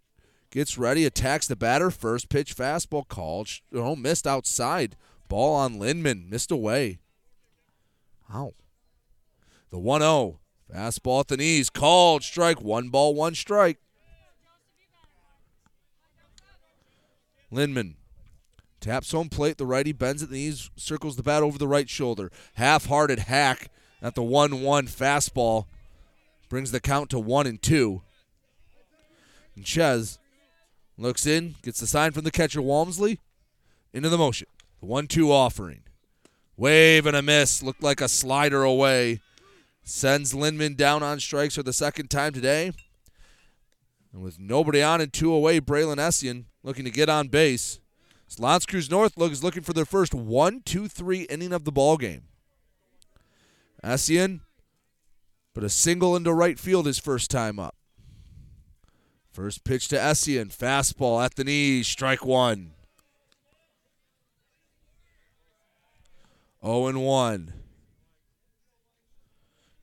gets ready, attacks the batter. First pitch fastball called. Oh, missed outside. Ball on Lindman, missed away. Wow. The 1 0. Fastball at the knees, called strike. One ball, one strike. Lindman taps home plate. The righty bends at the knees, circles the bat over the right shoulder. Half hearted hack at the 1 1 fastball brings the count to 1 and 2. And Ches looks in, gets the sign from the catcher Walmsley into the motion. The 1 2 offering. Wave and a miss. Looked like a slider away. Sends Lindman down on strikes for the second time today. And with nobody on and two away, Braylon Essien looking to get on base. L'Anse Creuse North is looking for their first one, two, three inning of the ball game. Essien, but a single into right field his first time up. First pitch to Essien, fastball at the knees, strike one. 0 and 1.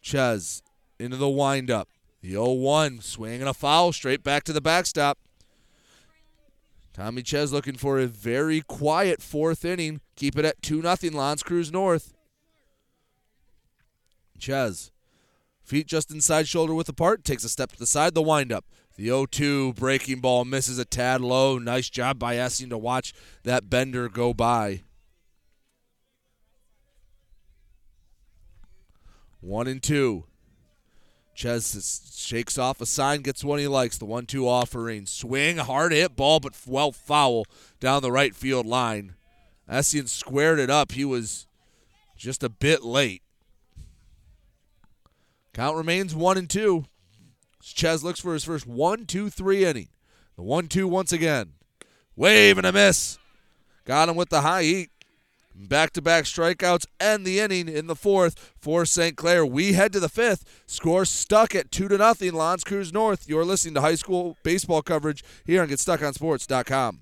Ches into the windup. The 0 1, swinging a foul straight back to the backstop. Tommy Ches looking for a very quiet fourth inning. Keep it at 2 0 L'Anse Creuse North. Ches, feet just inside shoulder width apart, takes a step to the side, the windup. The 0 2 breaking ball misses a tad low. Nice job by Essien to watch that bender go by. One and two. Ches shakes off a sign, gets one he likes. The one two offering. Swing, hard hit ball, but well foul down the right field line. Essien squared it up. He was just a bit late. Count remains one and two. Ches looks for his first one, two, three inning. The one two once again. Wave and a miss. Got him with the high heat. Back to back strikeouts and the inning in the fourth for St. Clair. We head to the fifth. Score stuck at 2 to nothing. L'Anse Creuse North. You're listening to high school baseball coverage here on GetStuckOnSports.com.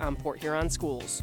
on Port Huron schools.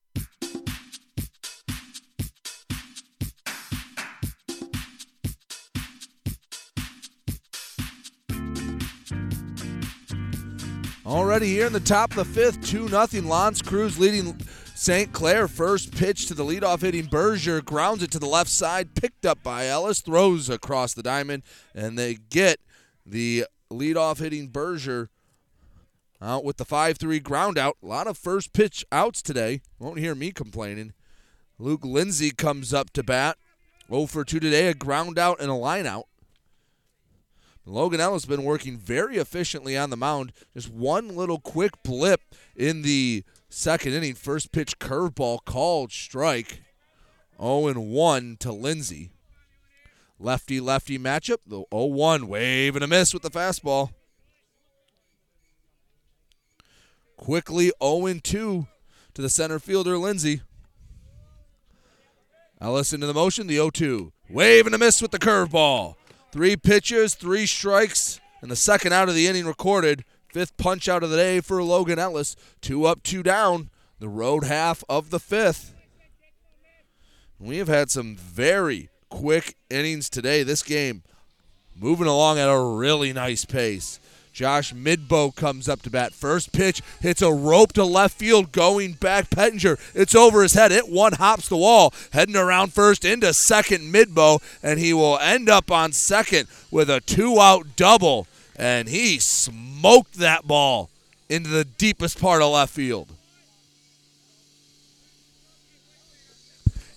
Already here in the top of the fifth, 2 0. L'Anse Creuse leading St. Clair. First pitch to the leadoff hitting Berger, grounds it to the left side, picked up by Ellis, throws across the diamond, and they get the leadoff hitting Berger out with the 5 3 ground out. A lot of first pitch outs today. Won't hear me complaining. Luke Lindsay comes up to bat. 0 for 2 today, a ground out and a line out. Logan Ellis has been working very efficiently on the mound. Just one little quick blip in the second inning. First pitch curveball called strike. 0 1 to Lindsay. Lefty lefty matchup. The 0 1 wave and a miss with the fastball. Quickly 0 2 to the center fielder Lindsay. Ellis into the motion. The 0 2. Wave and a miss with the curveball. Three pitches, three strikes, and the second out of the inning recorded. Fifth punch out of the day for Logan Ellis. Two up, two down. The road half of the fifth. We have had some very quick innings today. This game moving along at a really nice pace. Josh Midbow comes up to bat. First pitch hits a rope to left field going back. Pettinger, it's over his head. It one hops the wall, heading around first into second. Midbow, and he will end up on second with a two out double. And he smoked that ball into the deepest part of left field.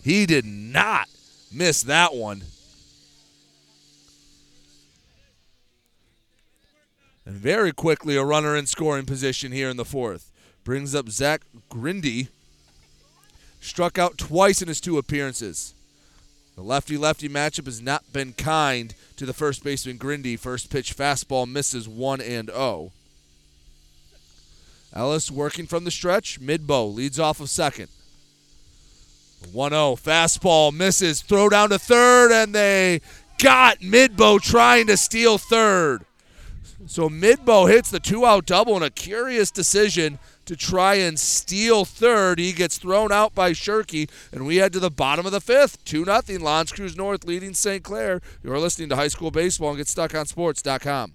He did not miss that one. And very quickly, a runner in scoring position here in the fourth. Brings up Zach Grindy. Struck out twice in his two appearances. The lefty lefty matchup has not been kind to the first baseman Grindy. First pitch fastball misses 1 and 0. Ellis working from the stretch. Midbow leads off of second. 1 0. Fastball misses. Throw down to third, and they got Midbow trying to steal third. So Midbow hits the two out double and a curious decision to try and steal third. He gets thrown out by Shirky, and we head to the bottom of the fifth. 2 0. L'Anse Creuse North leading St. Clair. You're listening to high school baseball and get stuck on GetStuckOnSports.com.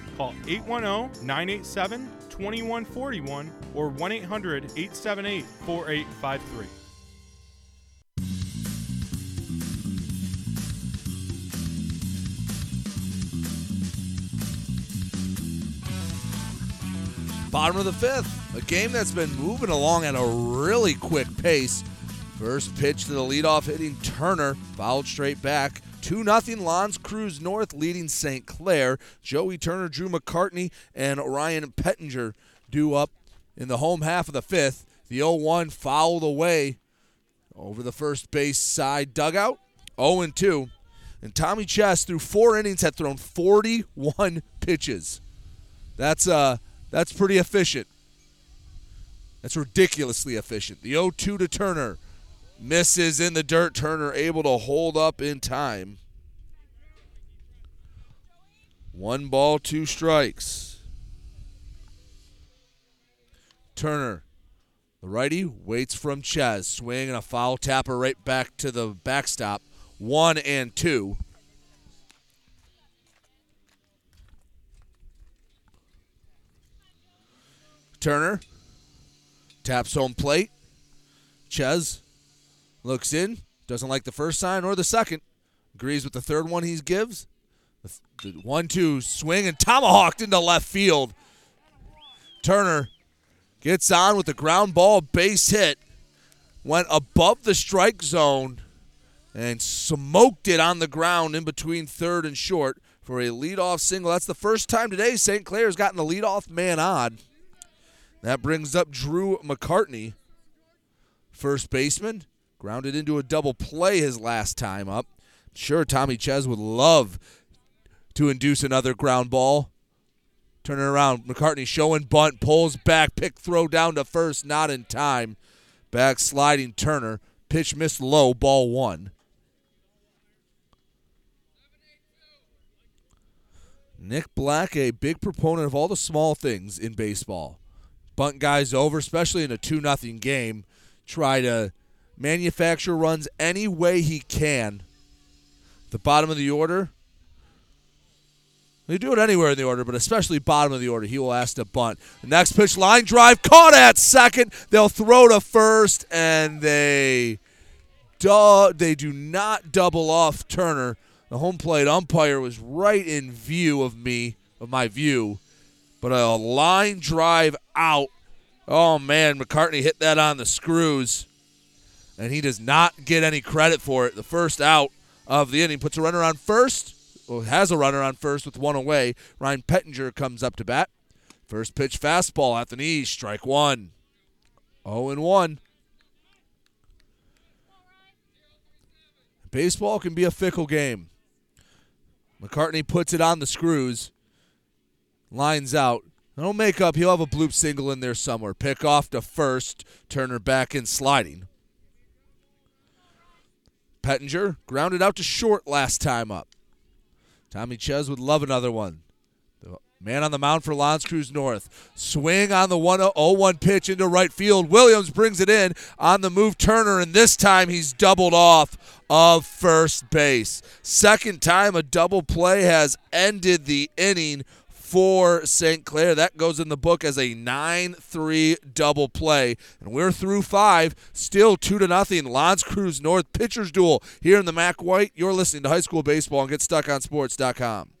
Call 810 987 2141 or 1 800 878 4853. Bottom of the fifth, a game that's been moving along at a really quick pace. First pitch to the leadoff hitting Turner, fouled straight back. 2 0 L'Anse Creuse North leading St. Clair. Joey Turner, Drew McCartney, and Ryan Pettinger do up in the home half of the fifth. The 0 1 fouled away over the first base side dugout. 0 2. And Tommy Ches, through four innings, had thrown 41 pitches. That's uh, that's pretty efficient. That's ridiculously efficient. The 0 2 to Turner. Misses in the dirt. Turner able to hold up in time. One ball, two strikes. Turner, the righty, waits from Ches. Swing and a foul tapper right back to the backstop. One and two. Turner taps home plate. Ches looks in, doesn't like the first sign or the second. Agrees with the third one he gives. The one two swing and tomahawked into left field. Turner gets on with the ground ball base hit. Went above the strike zone and smoked it on the ground in between third and short for a leadoff single. That's the first time today St. Clair has gotten the leadoff man on. That brings up Drew McCartney, first baseman. Grounded into a double play his last time up. Sure, Tommy Ches would love to induce another ground ball. Turning around, McCartney showing bunt, pulls back, pick throw down to first, not in time. Back sliding Turner. Pitch missed low, ball one. Nick Black, a big proponent of all the small things in baseball. Bunt guys over, especially in a 2 0 game. Try to manufacture runs any way he can. The bottom of the order, they do it anywhere in the order, but especially bottom of the order, he will ask to bunt. The next pitch, line drive, caught at second. They'll throw to first, and they du- they do not double off Turner. The home plate umpire was right in view of me, of my view, but a line drive out. Oh man, McCartney hit that on the screws, and he does not get any credit for it. The first out of the inning puts a runner on first well, has a runner on first with one away. Ryan Pettinger comes up to bat. First pitch fastball at the knees, strike one. 0 and 1. Baseball can be a fickle game. McCartney puts it on the screws, lines out. It'll make up. He'll have a bloop single in there somewhere. Pick off to first. Turner back in sliding. Pettinger grounded out to short last time up. Tommy Ches would love another one. The man on the mound for L'Anse Creuse North. Swing on the 1 0 1 pitch into right field. Williams brings it in on the move. Turner, and this time he's doubled off of first base. Second time a double play has ended the inning for St. Clair. That goes in the book as a 9 3 double play. And we're through five, still 2 to nothing. L'Anse Creuse North pitchers duel here in the Mac White. You're listening to high school baseball and GetStuckOnSports.com.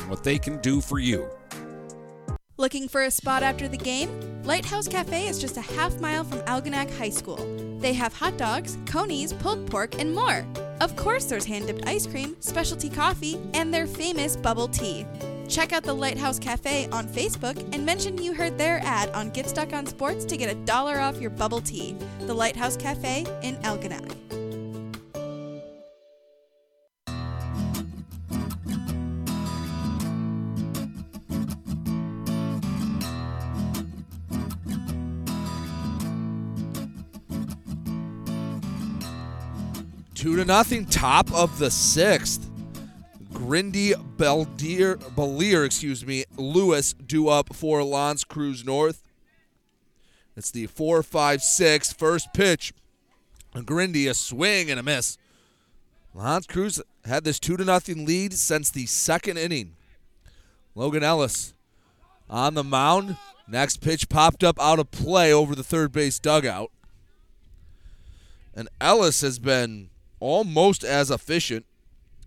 what they can do for you. Looking for a spot after the game? Lighthouse Cafe is just a half mile from Algonac High School. They have hot dogs, conies, pulled pork, and more. Of course, there's hand dipped ice cream, specialty coffee, and their famous bubble tea. Check out the Lighthouse Cafe on Facebook and mention you heard their ad on Get Stuck on Sports to get a dollar off your bubble tea. The Lighthouse Cafe in Algonac. Two to nothing, top of the sixth. Grindy Beldier, Belier, excuse me, Lewis due up for L'Anse Creuse North. It's the 4 5 6 first pitch. Grindy, a swing and a miss. L'Anse Creuse had this 2 to nothing lead since the second inning. Logan Ellis on the mound. Next pitch popped up out of play over the third base dugout. And Ellis has been almost as efficient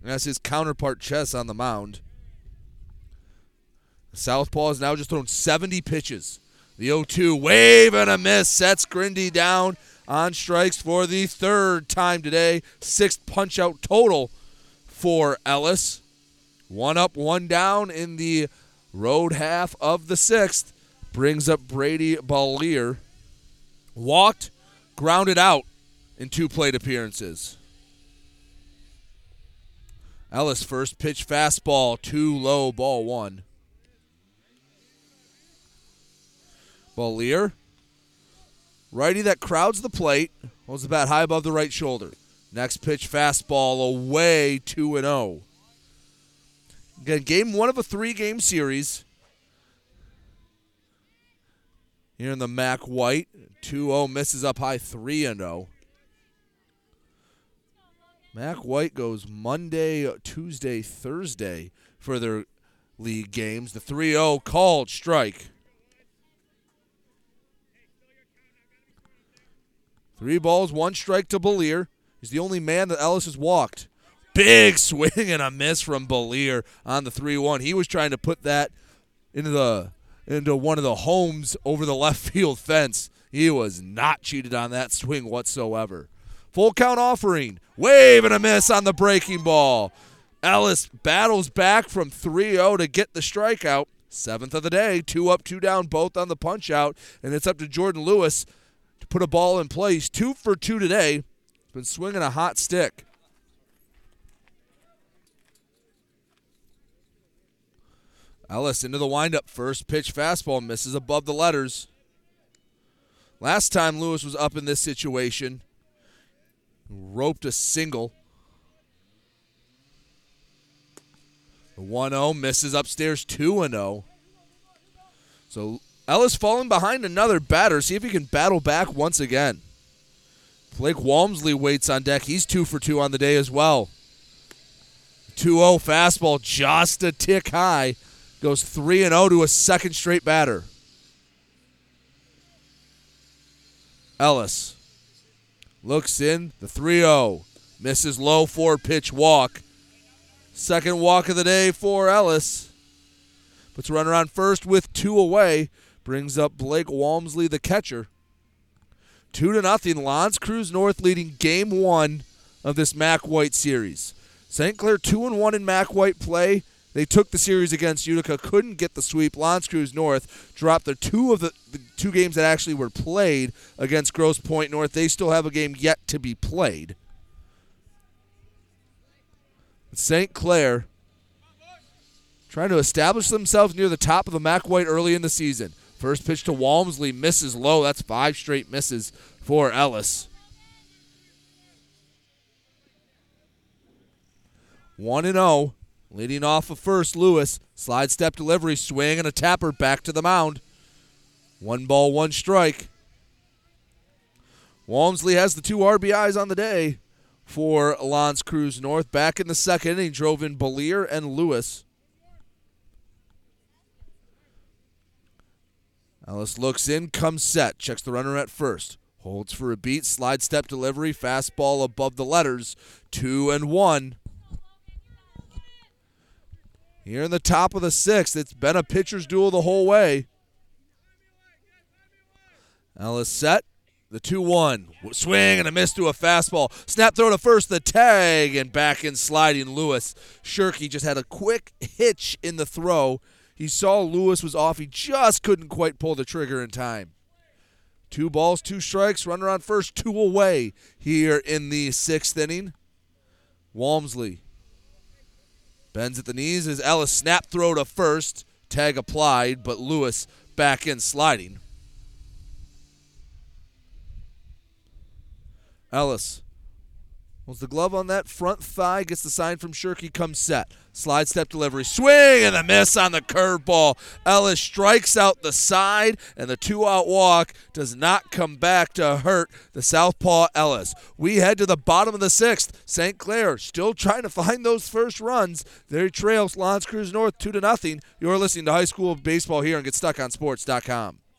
as his counterpart Ches on the mound. Southpaw has now just thrown 70 pitches. The 0 2 wave and a miss sets Grindy down on strikes for the third time today. Sixth punch out total for Ellis. One up, one down in the road half of the sixth. Brings up Brady Ballier. Walked, grounded out in two plate appearances. Ellis first pitch fastball, too low, ball one. Ballier, righty that crowds the plate, holds the bat high above the right shoulder. Next pitch fastball away, 2 and 0. Again, game one of a three game series. Here in the Mac White, 2 0 misses up high, 3 and 0. Mac White goes Monday, Tuesday, Thursday for their league games. The 3 0 called strike. Three balls, one strike to Belier. He's the only man that Ellis has walked. Big swing and a miss from Belier on the 3 1. He was trying to put that into the into one of the homes over the left field fence. He was not cheated on that swing whatsoever. Full count offering. Wave and a miss on the breaking ball. Ellis battles back from 3 0 to get the strikeout. Seventh of the day, two up, two down, both on the punch out. And it's up to Jordan Lewis to put a ball in place. Two for two today. Been swinging a hot stick. Ellis into the windup. First pitch fastball misses above the letters. Last time Lewis was up in this situation, roped a single. The 1 0 misses upstairs 2 0. So Ellis falling behind another batter. See if he can battle back once again. Blake Walmsley waits on deck. He's 2 for 2 on the day as well. 2 0 fastball just a tick high. Goes 3 0 to a second straight batter. Ellis looks in the 3 0. Misses low four pitch walk. Second walk of the day for Ellis. Puts a runner on first with two away. Brings up Blake Walmsley, the catcher. Two to nothing. L'Anse Creuse North leading game one of this Mac White series. St. Clair two and one in Mac White play. They took the series against Utica, couldn't get the sweep. L'Anse Creuse North dropped the two of the, the two games that actually were played against Grosse Pointe North. They still have a game yet to be played. St. Clair trying to establish themselves near the top of the Mac White early in the season. First pitch to Walmsley misses low. That's five straight misses for Ellis. 1 and 0. Leading off of first, Lewis. Slide step delivery, swing, and a tapper back to the mound. One ball, one strike. Walmsley has the two RBIs on the day for L'Anse Creuse North. Back in the second inning, drove in Belier and Lewis. Ellis looks in, comes set, checks the runner at first. Holds for a beat, slide step delivery, fastball above the letters, two and one. Here in the top of the sixth, it's been a pitcher's duel the whole way. Ellis set, the 2 1. Swing and a miss to a fastball. Snap throw to first, the tag, and back in sliding Lewis. Shirky just had a quick hitch in the throw. He saw Lewis was off. He just couldn't quite pull the trigger in time. Two balls, two strikes, runner on first, two away here in the sixth inning. Walmsley bends at the knees as Ellis snap throw to first. Tag applied, but Lewis back in sliding. Ellis Holds the glove on that front thigh, gets the sign from Shirky, comes set. Slide step delivery, swing, and the miss on the curveball. Ellis strikes out the side, and the two out walk does not come back to hurt the Southpaw Ellis. We head to the bottom of the sixth. St. Clair still trying to find those first runs. They trails L'Anse Creuse North 2 to nothing. You're listening to High School Baseball here and get stuck on GetStuckOnSports.com.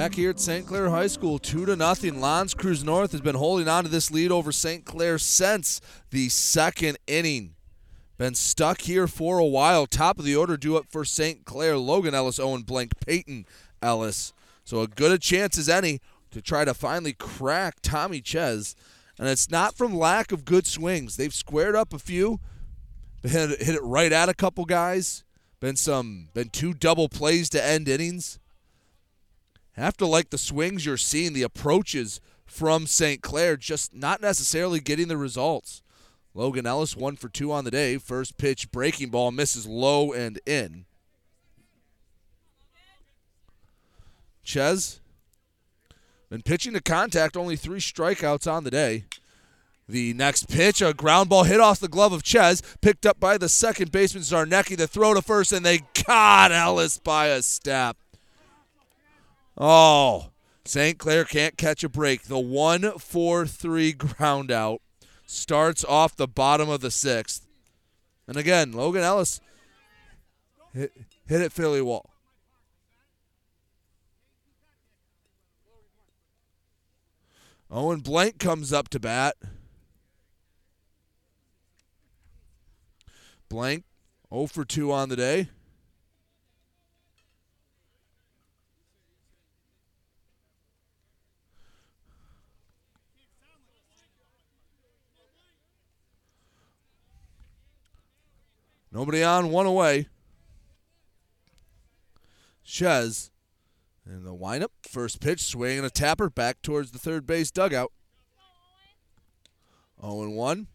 Back here at St. Clair High School, two to nothing. L'Anse Creuse North has been holding on to this lead over St. Clair since the second inning. Been stuck here for a while. Top of the order due up for St. Clair. Logan Ellis, Owen Blank, Peyton Ellis. So a good a chance as any to try to finally crack Tommy Ches. And it's not from lack of good swings. They've squared up a few, hit, hit it right at a couple guys. Been some, been two double plays to end innings have to like the swings you're seeing, the approaches from St. Clair, just not necessarily getting the results. Logan Ellis, one for two on the day. First pitch, breaking ball, misses low and in. Ches been pitching to contact, only three strikeouts on the day. The next pitch, a ground ball hit off the glove of Ches, picked up by the second baseman Zarnecki. The throw to first, and they got Ellis by a step. Oh, St. Clair can't catch a break. The 1 4 3 ground out starts off the bottom of the sixth. And again, Logan Ellis hit, hit it Philly wall. Owen Blank comes up to bat. Blank 0 for 2 on the day. Nobody on, one away. Ches in the windup. First pitch, swing and a tapper back towards the third base dugout. 0 1.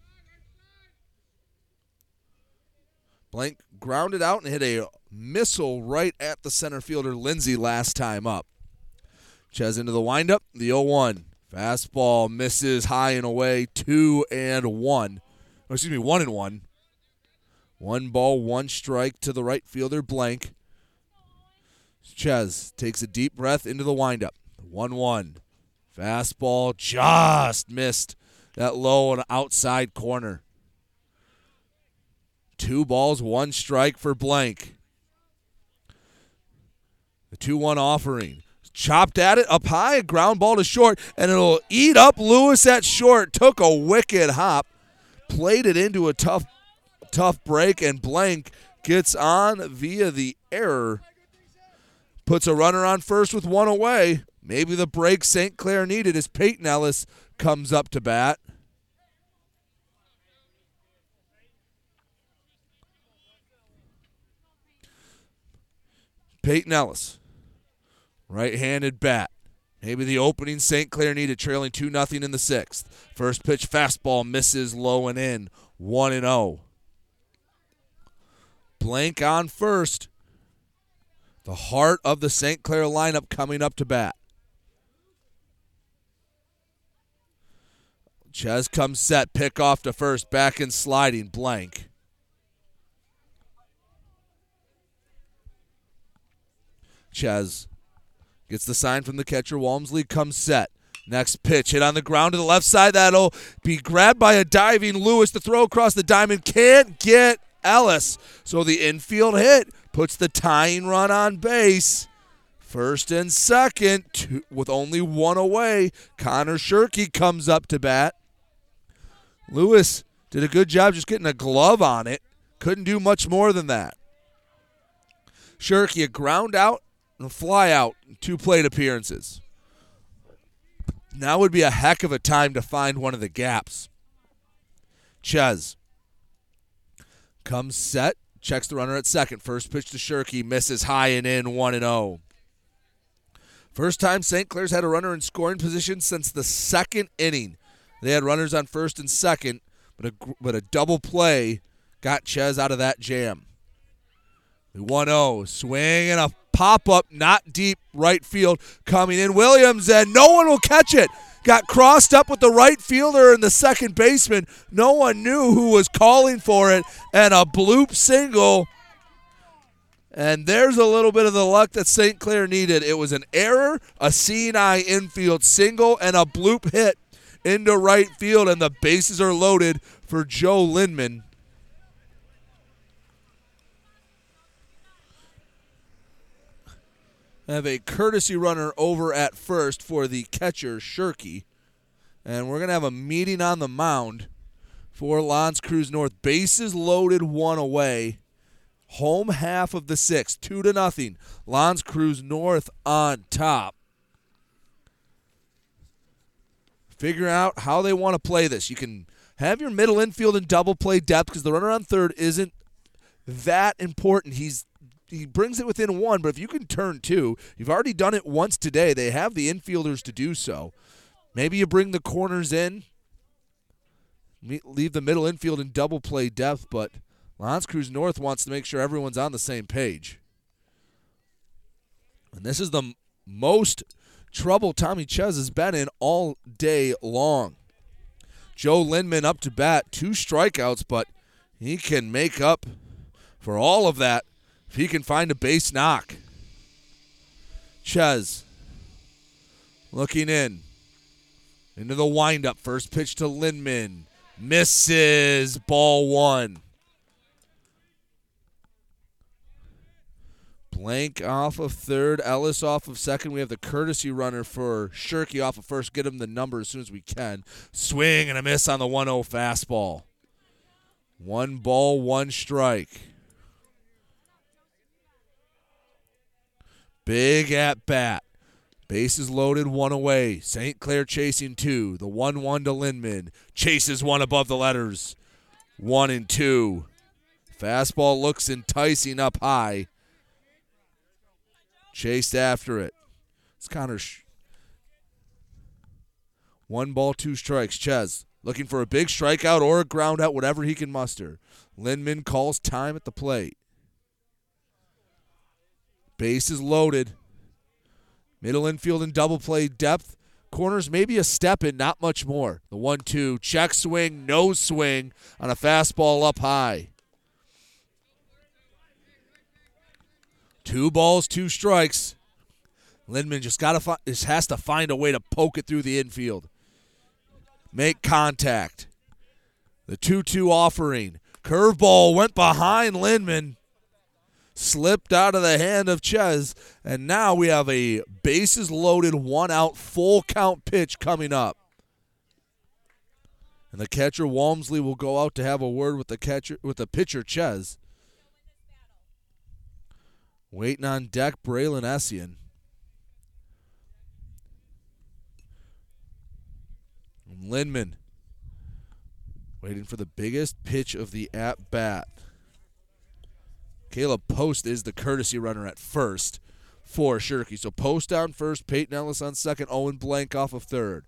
Blank grounded out and hit a missile right at the center fielder Lindsay last time up. Ches into the windup. The 0 1. Fastball misses high and away. 2 and 1. Oh, excuse me, 1 and 1. One ball, one strike to the right fielder, blank. Ches takes a deep breath into the windup. 1 1. Fastball just missed that low and outside corner. Two balls, one strike for blank. The 2 1 offering. Chopped at it up high, ground ball to short, and it'll eat up Lewis at short. Took a wicked hop, played it into a tough tough break, and Blank gets on via the error. Puts a runner on first with one away. Maybe the break St. Clair needed as Peyton Ellis comes up to bat. Peyton Ellis, right handed bat. Maybe the opening St. Clair needed, trailing 2 0 in the sixth. First pitch fastball misses low and in, 1 and 0. Blank on first. The heart of the St. Clair lineup coming up to bat. Ches comes set, pick off to first, back and sliding, blank. Ches Gets the sign from the catcher. Walmsley comes set. Next pitch hit on the ground to the left side. That'll be grabbed by a diving Lewis. The throw across the diamond can't get Ellis. So the infield hit puts the tying run on base. First and second, two, with only one away. Connor Shirky comes up to bat. Lewis did a good job just getting a glove on it. Couldn't do much more than that. Shirky, a ground out and a fly out, two plate appearances. Now would be a heck of a time to find one of the gaps. Ches comes set, checks the runner at second. First pitch to Shirky, misses high and in, 1 and 0. First time St. Clair's had a runner in scoring position since the second inning. They had runners on first and second, but a, but a double play got Ches out of that jam. 1 0. Swing and a pop up, not deep right field coming in. Williams, and no one will catch it. Got crossed up with the right fielder and the second baseman. No one knew who was calling for it, and a bloop single. And there's a little bit of the luck that St. Clair needed. It was an error, a CNI infield single, and a bloop hit into right field, and the bases are loaded for Joe Lindman. Have a courtesy runner over at first for the catcher, Shirky. And we're going to have a meeting on the mound for L'Anse Creuse North. Bases loaded, one away. Home half of the sixth, two to nothing. L'Anse Creuse North on top. Figure out how they want to play this. You can have your middle infield and double play depth because the runner on third isn't that important. He's he brings it within one, but if you can turn two, you've already done it once today. They have the infielders to do so. Maybe you bring the corners in, leave the middle infield in double play depth, but L'Anse Creuse North wants to make sure everyone's on the same page. And this is the most trouble Tommy Ches has been in all day long. Joe Lindman up to bat, two strikeouts, but he can make up for all of that if he can find a base knock. Ches looking in. Into the windup. First pitch to Lindman. Misses. Ball one. Blank off of third. Ellis off of second. We have the courtesy runner for Shirky off of first. Get him the number as soon as we can. Swing and a miss on the 1 0 fastball. One ball, one strike. Big at bat. Bases loaded, one away. St. Clair chasing two. The 1 1 to Lindman. Chases one above the letters. One and two. Fastball looks enticing up high. Chased after it. It's Connor. Sh- one ball, two strikes. Ches looking for a big strikeout or a ground out, whatever he can muster. Lindman calls time at the plate. Base is loaded. Middle infield and double play depth. Corners maybe a step in, not much more. The one two check swing, no swing on a fastball up high. Two balls, two strikes. Lindman just got to fi- just has to find a way to poke it through the infield. Make contact. The 2-2 offering. Curveball went behind Lindman slipped out of the hand of Ches, and now we have a bases loaded, one out, full count pitch coming up. And the catcher Walmsley will go out to have a word with the catcher with the pitcher Ches. Waiting on deck, Braylon Essian. Lindman waiting for the biggest pitch of the at bat. Caleb Post is the courtesy runner at first for Shirky. So Post down first, Peyton Ellis on second, Owen Blank off of third.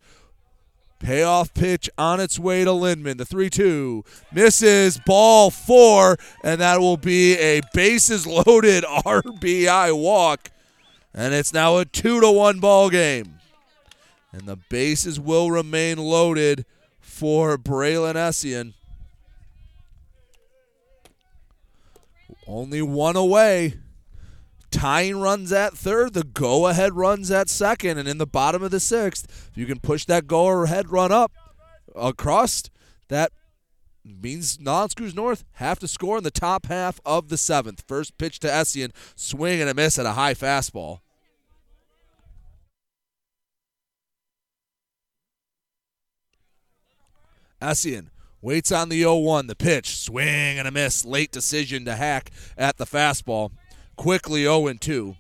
Payoff pitch on its way to Lindman. The 3 2 misses ball four, and that will be a bases loaded RBI walk. And it's now a 2 to 1 ball game. And the bases will remain loaded for Braylon Essian. Only one away. tying runs at third, the go ahead runs at second, and in the bottom of the sixth, if you can push that go ahead run up across, that means L'Anse Creuse North have to score in the top half of the seventh. First pitch to Essien, swing and a miss at a high fastball. Essien waits on the 0-1. The pitch, swing and a miss. Late decision to hack at the fastball. Quickly 0-2.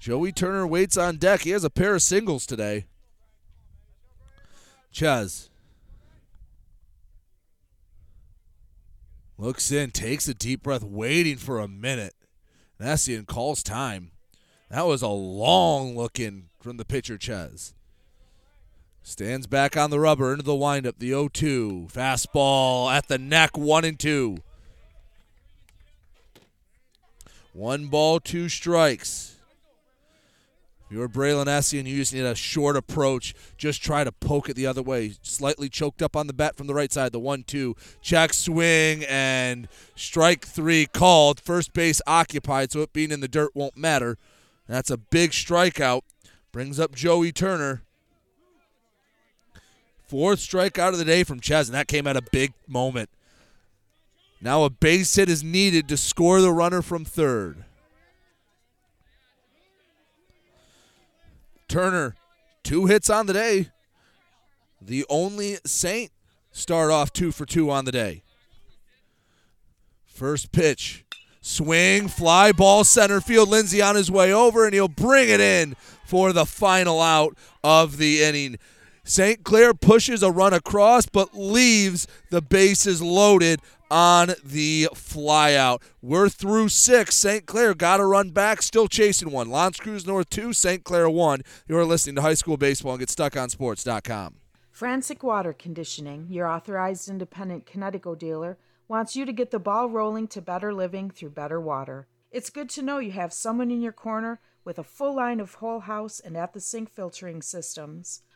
Joey Turner waits on deck. He has a pair of singles today. Ches looks in, takes a deep breath, waiting for a minute. Essien calls time. That was a long looking from the pitcher, Ches. Stands back on the rubber into the windup. The 0 2. Fastball at the neck, 1 and 2. One ball, two strikes. If you're Braylon Essien, you just need a short approach. Just try to poke it the other way. Slightly choked up on the bat from the right side. The 1 2. Check swing and strike three called. First base occupied, so it being in the dirt won't matter. That's a big strikeout. Brings up Joey Turner. Fourth strikeout of the day from Ches, and that came at a big moment. Now a base hit is needed to score the runner from third. Turner, two hits on the day. The only Saint start off two for two on the day. First pitch, swing, fly ball center field. Lindsay on his way over, and he'll bring it in for the final out of the inning. St. Clair pushes a run across, but leaves the bases loaded on the flyout. We're through six. St. Clair got a run back, still chasing one. L'Anse Creuse North two, St. Clair one. You're listening to High School Baseball and GetStuckOnSports.com. Frantic Water Conditioning, your authorized independent Kinetico dealer, wants you to get the ball rolling to better living through better water. It's good to know you have someone in your corner with a full line of whole house and at the sink filtering systems.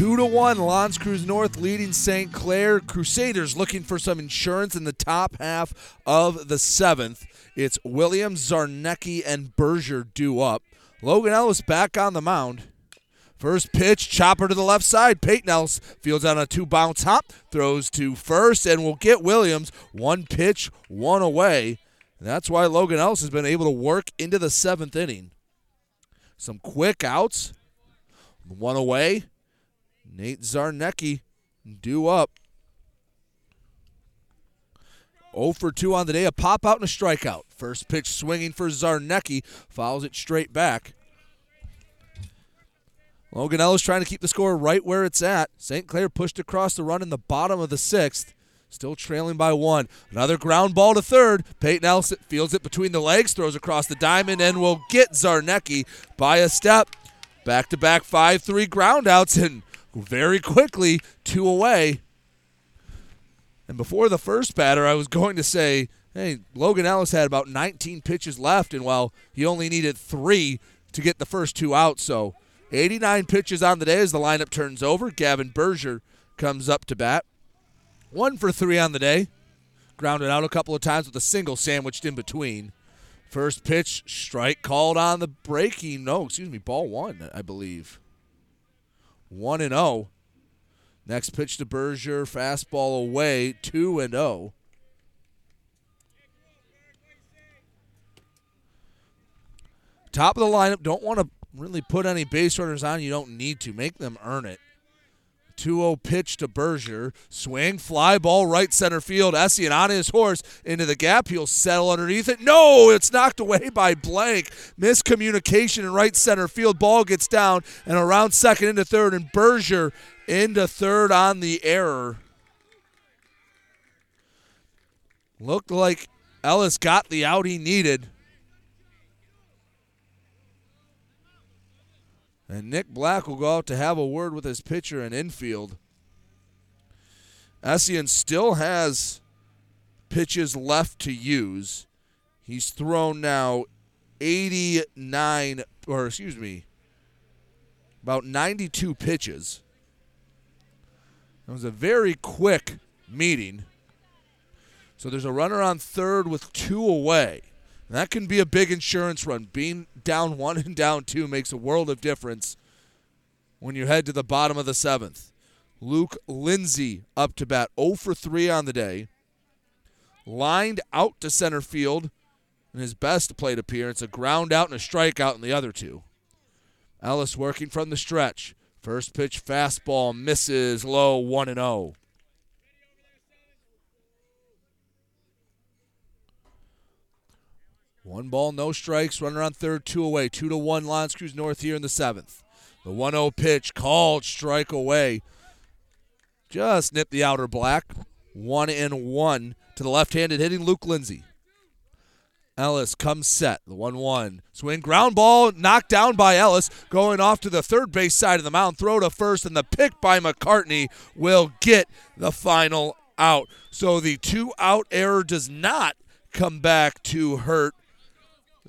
Two to one, L'Anse Creuse North leading St. Clair. Crusaders looking for some insurance in the top half of the seventh. It's Williams, Zarnecki, and Berger due up. Logan Ellis back on the mound. First pitch, chopper to the left side. Peyton Ellis fields on a two bounce hop, throws to first, and will get Williams one pitch, one away. And that's why Logan Ellis has been able to work into the seventh inning. Some quick outs, one away. Nate Zarnecki due up. 0 for 2 on the day, a pop out and a strikeout. First pitch swinging for Zarnecki, fouls it straight back. Logan Ellis trying to keep the score right where it's at. St. Clair pushed across the run in the bottom of the sixth. Still trailing by one. Another ground ball to third. Peyton Ellis fields it between the legs, throws across the diamond, and will get Zarnecki by a step. Back to back 5 3 groundouts, and very quickly, two away. And before the first batter, I was going to say, hey, Logan Ellis had about 19 pitches left, and well, he only needed three to get the first two out. So 89 pitches on the day as the lineup turns over. Gavin Berger comes up to bat. One for three on the day. Grounded out a couple of times with a single sandwiched in between. First pitch, strike called on the breaking. No, excuse me, ball one, I believe. 1 and 0. Next pitch to Berger, fastball away, 2 and 0. Top of the lineup, don't want to really put any base runners on. You don't need to. Make them earn it. 2-0 pitch to Berger. Swing, fly ball, right center field. Essien on his horse into the gap. He'll settle underneath it. No, it's knocked away by Blank. Miscommunication in right center field. Ball gets down and around second into third, and Berger into third on the error. Looked like Ellis got the out he needed. And Nick Black will go out to have a word with his pitcher in infield. Essien still has pitches left to use. He's thrown now 89, or excuse me, about 92 pitches. It was a very quick meeting. So there's a runner on third with two away. And that can be a big insurance run. Being down one and down two makes a world of difference when you head to the bottom of the seventh. Luke Lindsay up to bat 0 for 3 on the day. Lined out to center field in his best plate appearance, a ground out and a strikeout in the other two. Ellis working from the stretch. First pitch fastball misses low 1 and 0. One ball, no strikes. Runner on third, two away. Two to one. L'Anse Creuse North here in the seventh. The 1 0 pitch called strike away. Just nipped the outer black. One and one to the left handed hitting Luke Lindsay. Ellis comes set. The 1 1. Swing, ground ball, knocked down by Ellis. Going off to the third base side of the mound. Throw to first, and the pick by McCartney will get the final out. So the two out error does not come back to hurt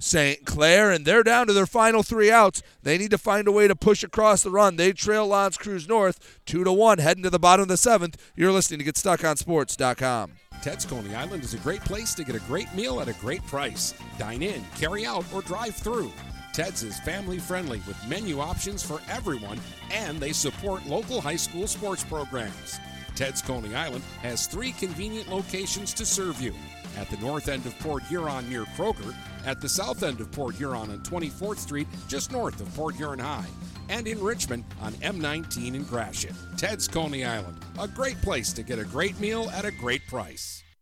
St. Clair, and they're down to their final three outs. They need to find a way to push across the run. They trail L'Anse Creuse North two to one, heading to the bottom of the seventh. You're listening to GetStuckOnSports.com. Ted's Coney Island is a great place to get a great meal at a great price. Dine in, carry out, or drive through. Ted's is family friendly with menu options for everyone, and they support local high school sports programs. Ted's Coney Island has three convenient locations to serve you at the north end of Port Huron near Kroger, at the south end of Port Huron on 24th Street, just north of Port Huron High, and in Richmond on M19 in Gratiot. Ted's Coney Island, a great place to get a great meal at a great price.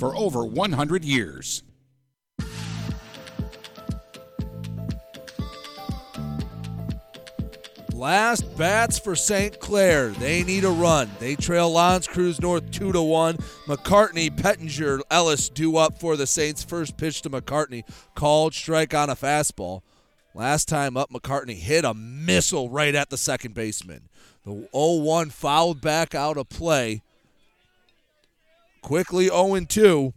for over 100 years. Last bats for St. Clair. They need a run. They trail L'Anse Creuse North 2 to 1. McCartney, Pettinger, Ellis due up for the Saints. First pitch to McCartney. Called strike on a fastball. Last time up, McCartney hit a missile right at the second baseman. The 0 1 fouled back out of play. Quickly 0 2.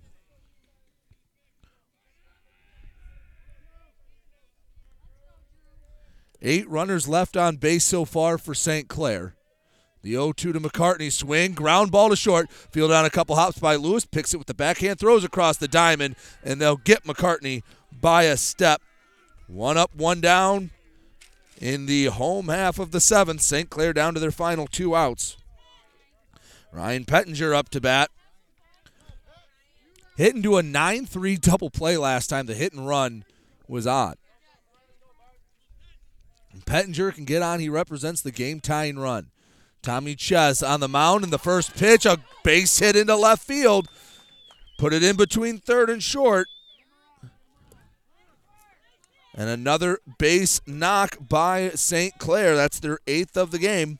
Eight runners left on base so far for St. Clair. The 0 2 to McCartney swing, ground ball to short, field on a couple hops by Lewis, picks it with the backhand, throws across the diamond, and they'll get McCartney by a step. One up, one down in the home half of the seventh. St. Clair down to their final two outs. Ryan Pettinger up to bat. Hit into a 9 3 double play last time. The hit and run was. And Pettinger can get on. He represents the game tying run. Tommy Ches on the mound in the first pitch. A base hit into left field. Put it in between third and short. And another base knock by St. Clair. That's their eighth of the game.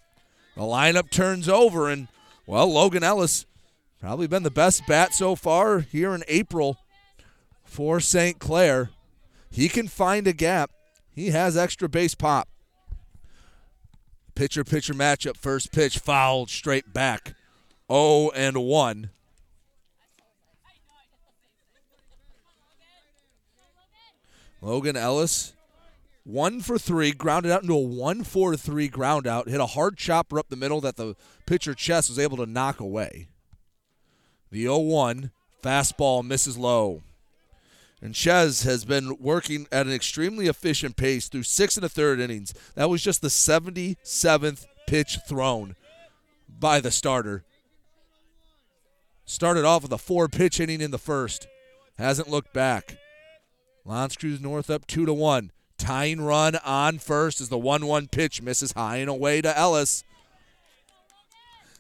The lineup turns over, and, well, Logan Ellis probably been the best bat so far here in April for St. Clair. He can find a gap. He has extra base pop. Pitcher pitcher matchup, first pitch fouled straight back. 0 and 1. Logan Ellis one for three, grounded out into a one four three ground out, hit a hard chopper up the middle that the pitcher Ches was able to knock away. The 0 1 fastball misses low. And Ches has been working at an extremely efficient pace through six and a third innings. That was just the 77th pitch thrown by the starter. Started off with a four pitch inning in the first. Hasn't looked back. L'Anse Creuse North up two to one. Tying run on first as the one one pitch misses high and away to Ellis.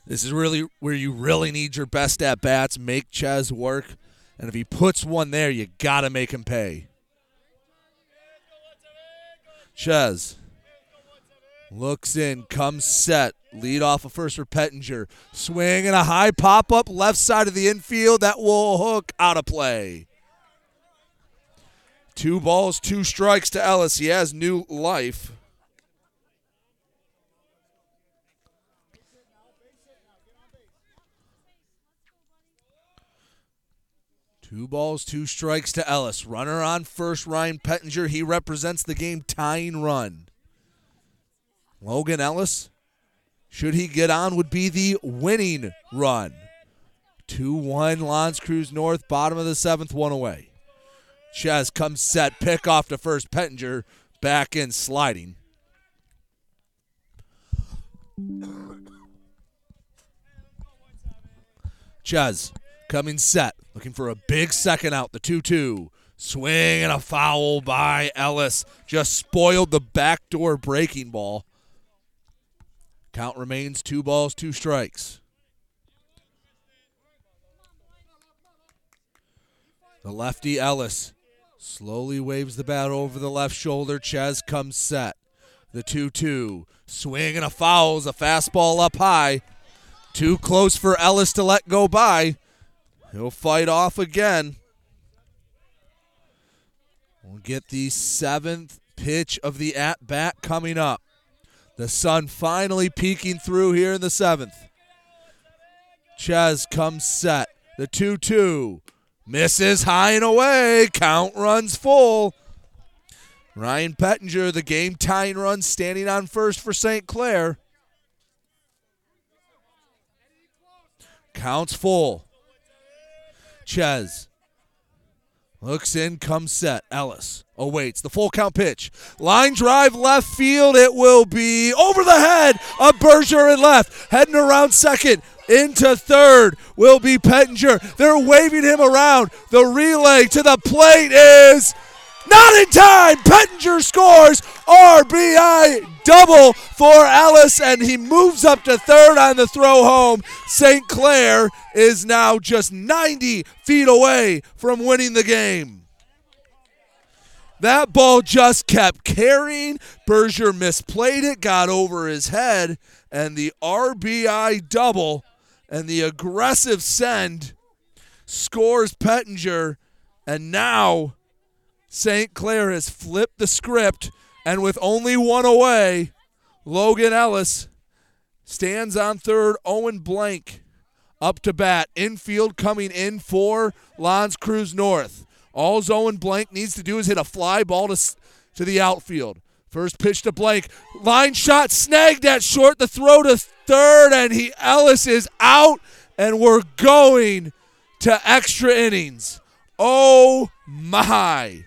This is really where you really need your best at bats. Make Ches work. And if he puts one there, you got to make him pay. Ches looks in, comes set, lead off a first for Pettinger. Swing and a high pop up left side of the infield that will hook out of play. Two balls, two strikes to Ellis. He has new life. Two balls, two strikes to Ellis. Runner on first, Ryan Pettinger. He represents the game tying run. Logan Ellis, should he get on, would be the winning run. 2 1 L'Anse Creuse North, bottom of the seventh, one away. Ches comes set, pick off to first. Pettinger back in sliding. Ches coming set, looking for a big second out. The 2 2. Swing and a foul by Ellis. Just spoiled the backdoor breaking ball. Count remains two balls, two strikes. The lefty Ellis slowly waves the bat over the left shoulder. Ches comes set. The 2 2. Swing and a foul is a fastball up high. Too close for Ellis to let go by. He'll fight off again. We'll get the seventh pitch of the at bat coming up. The sun finally peeking through here in the seventh. Ches comes set. The 2 2. Misses high and away. Count runs full. Ryan Pettinger, the game tying run, standing on first for St. Clair. Counts full. Ches looks in, comes set. Ellis awaits the full count pitch. Line drive left field. It will be over the head of Berger and left. Heading around second. Into third will be Pettinger. They're waving him around. The relay to the plate is not in time. Pettinger scores RBI double for Ellis, and he moves up to third on the throw home. St. Clair is now just 90 feet away from winning the game. That ball just kept carrying. Berger misplayed it, got over his head, and the RBI double and the aggressive send scores Pettinger, and now St. Clair has flipped the script, and with only one away, Logan Ellis stands on third. Owen Blank up to bat. Infield coming in for L'Anse Creuse North. All Owen Blank needs to do is hit a fly ball to, to the outfield. First pitch to Blank. Line shot snagged at short. The throw to third, and he Ellis is out, and we're going to extra innings. Oh my.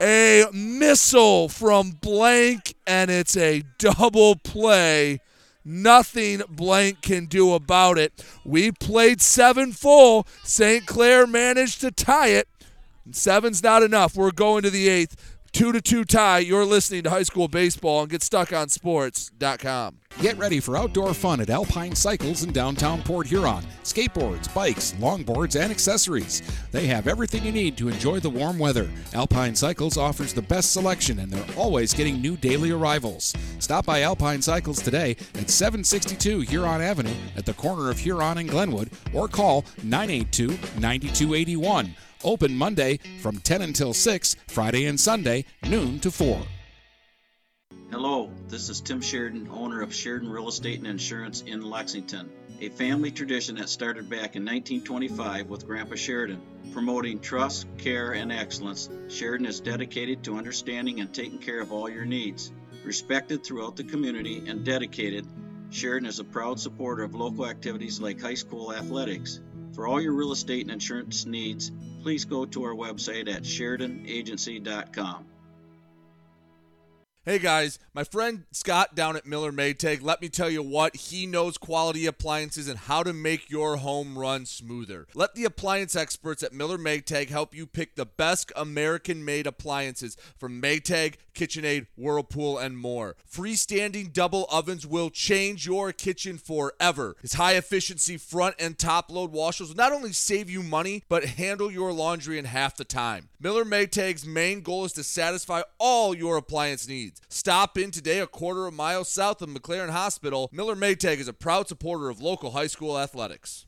A missile from Blank, and it's a double play. Nothing Blank can do about it. We played seven full. St. Clair managed to tie it. Seven's not enough. We're going to the eighth. Two to two tie. You're listening to high school baseball and get stuck on sports.com. Get ready for outdoor fun at Alpine Cycles in downtown Port Huron. Skateboards, bikes, longboards, and accessories. They have everything you need to enjoy the warm weather. Alpine Cycles offers the best selection and they're always getting new daily arrivals. Stop by Alpine Cycles today at 762 Huron Avenue at the corner of Huron and Glenwood or call 982 9281. Open Monday from 10 until 6, Friday and Sunday, noon to 4. Hello, this is Tim Sheridan, owner of Sheridan Real Estate and Insurance in Lexington, a family tradition that started back in 1925 with Grandpa Sheridan. Promoting trust, care, and excellence, Sheridan is dedicated to understanding and taking care of all your needs. Respected throughout the community and dedicated, Sheridan is a proud supporter of local activities like high school athletics. For all your real estate and insurance needs, please go to our website at SheridanAgency.com. Hey guys, my friend Scott down at Miller Maytag, let me tell you what, he knows quality appliances and how to make your home run smoother. Let the appliance experts at Miller Maytag help you pick the best American made appliances from Maytag, KitchenAid, Whirlpool, and more. Freestanding double ovens will change your kitchen forever. Its high efficiency front and top load washers will not only save you money, but handle your laundry in half the time. Miller Maytag's main goal is to satisfy all your appliance needs. Stop in today a quarter of a mile south of McLaren Hospital. Miller Maytag is a proud supporter of local high school athletics.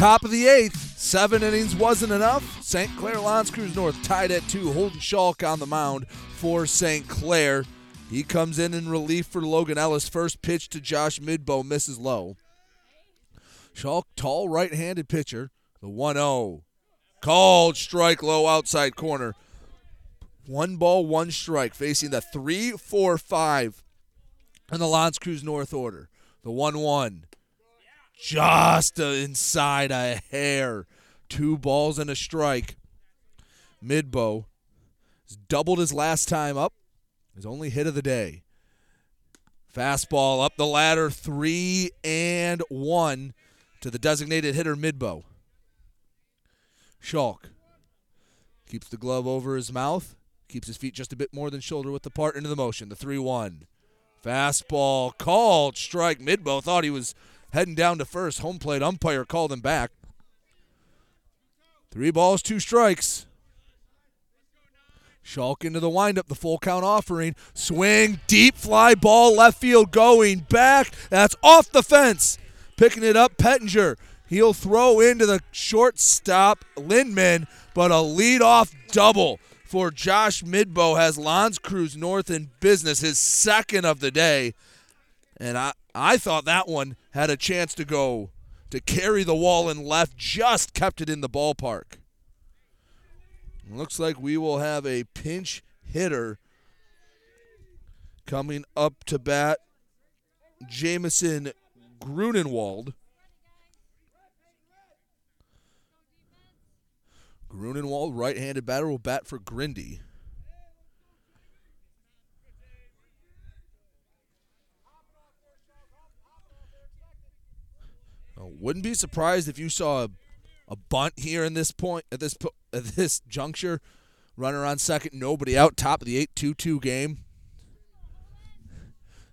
Top of the eighth, seven innings wasn't enough. St. Clair L'Anse Creuse North tied at two. Holden Schalk on the mound for St. Clair. He comes in in relief for Logan Ellis. First pitch to Josh Midbow misses low. Schalk, tall right handed pitcher. The 1 0. Called strike low outside corner. One ball, one strike, facing the 3 4 5 in the L'Anse Creuse North order. The 1 1 just inside a hair. Two balls and a strike. Midbow has doubled his last time up. His only hit of the day. Fastball up the ladder, three and one to the designated hitter Midbow. Schalk keeps the glove over his mouth, keeps his feet just a bit more than shoulder with the part into the motion. The 3 1. Fastball called strike. Midbow thought he was heading down to first. Home plate umpire called him back. Three balls, two strikes. Schalk into the windup, the full count offering. Swing, deep fly ball, left field going back. That's off the fence. Picking it up, Pettinger. He'll throw into the shortstop, Lindman, but a leadoff double for Josh Midbow has L'Anse Creuse North in business, his second of the day. And I, I thought that one had a chance to go to carry the wall and left, just kept it in the ballpark. Looks like we will have a pinch hitter coming up to bat. Jamison Grunenwald. Grunenwald, right handed batter, will bat for Grindy. Uh, wouldn't be surprised if you saw a, a bunt here in this point at this at this juncture. Runner on second, nobody out. Top of the 8-2-2 game.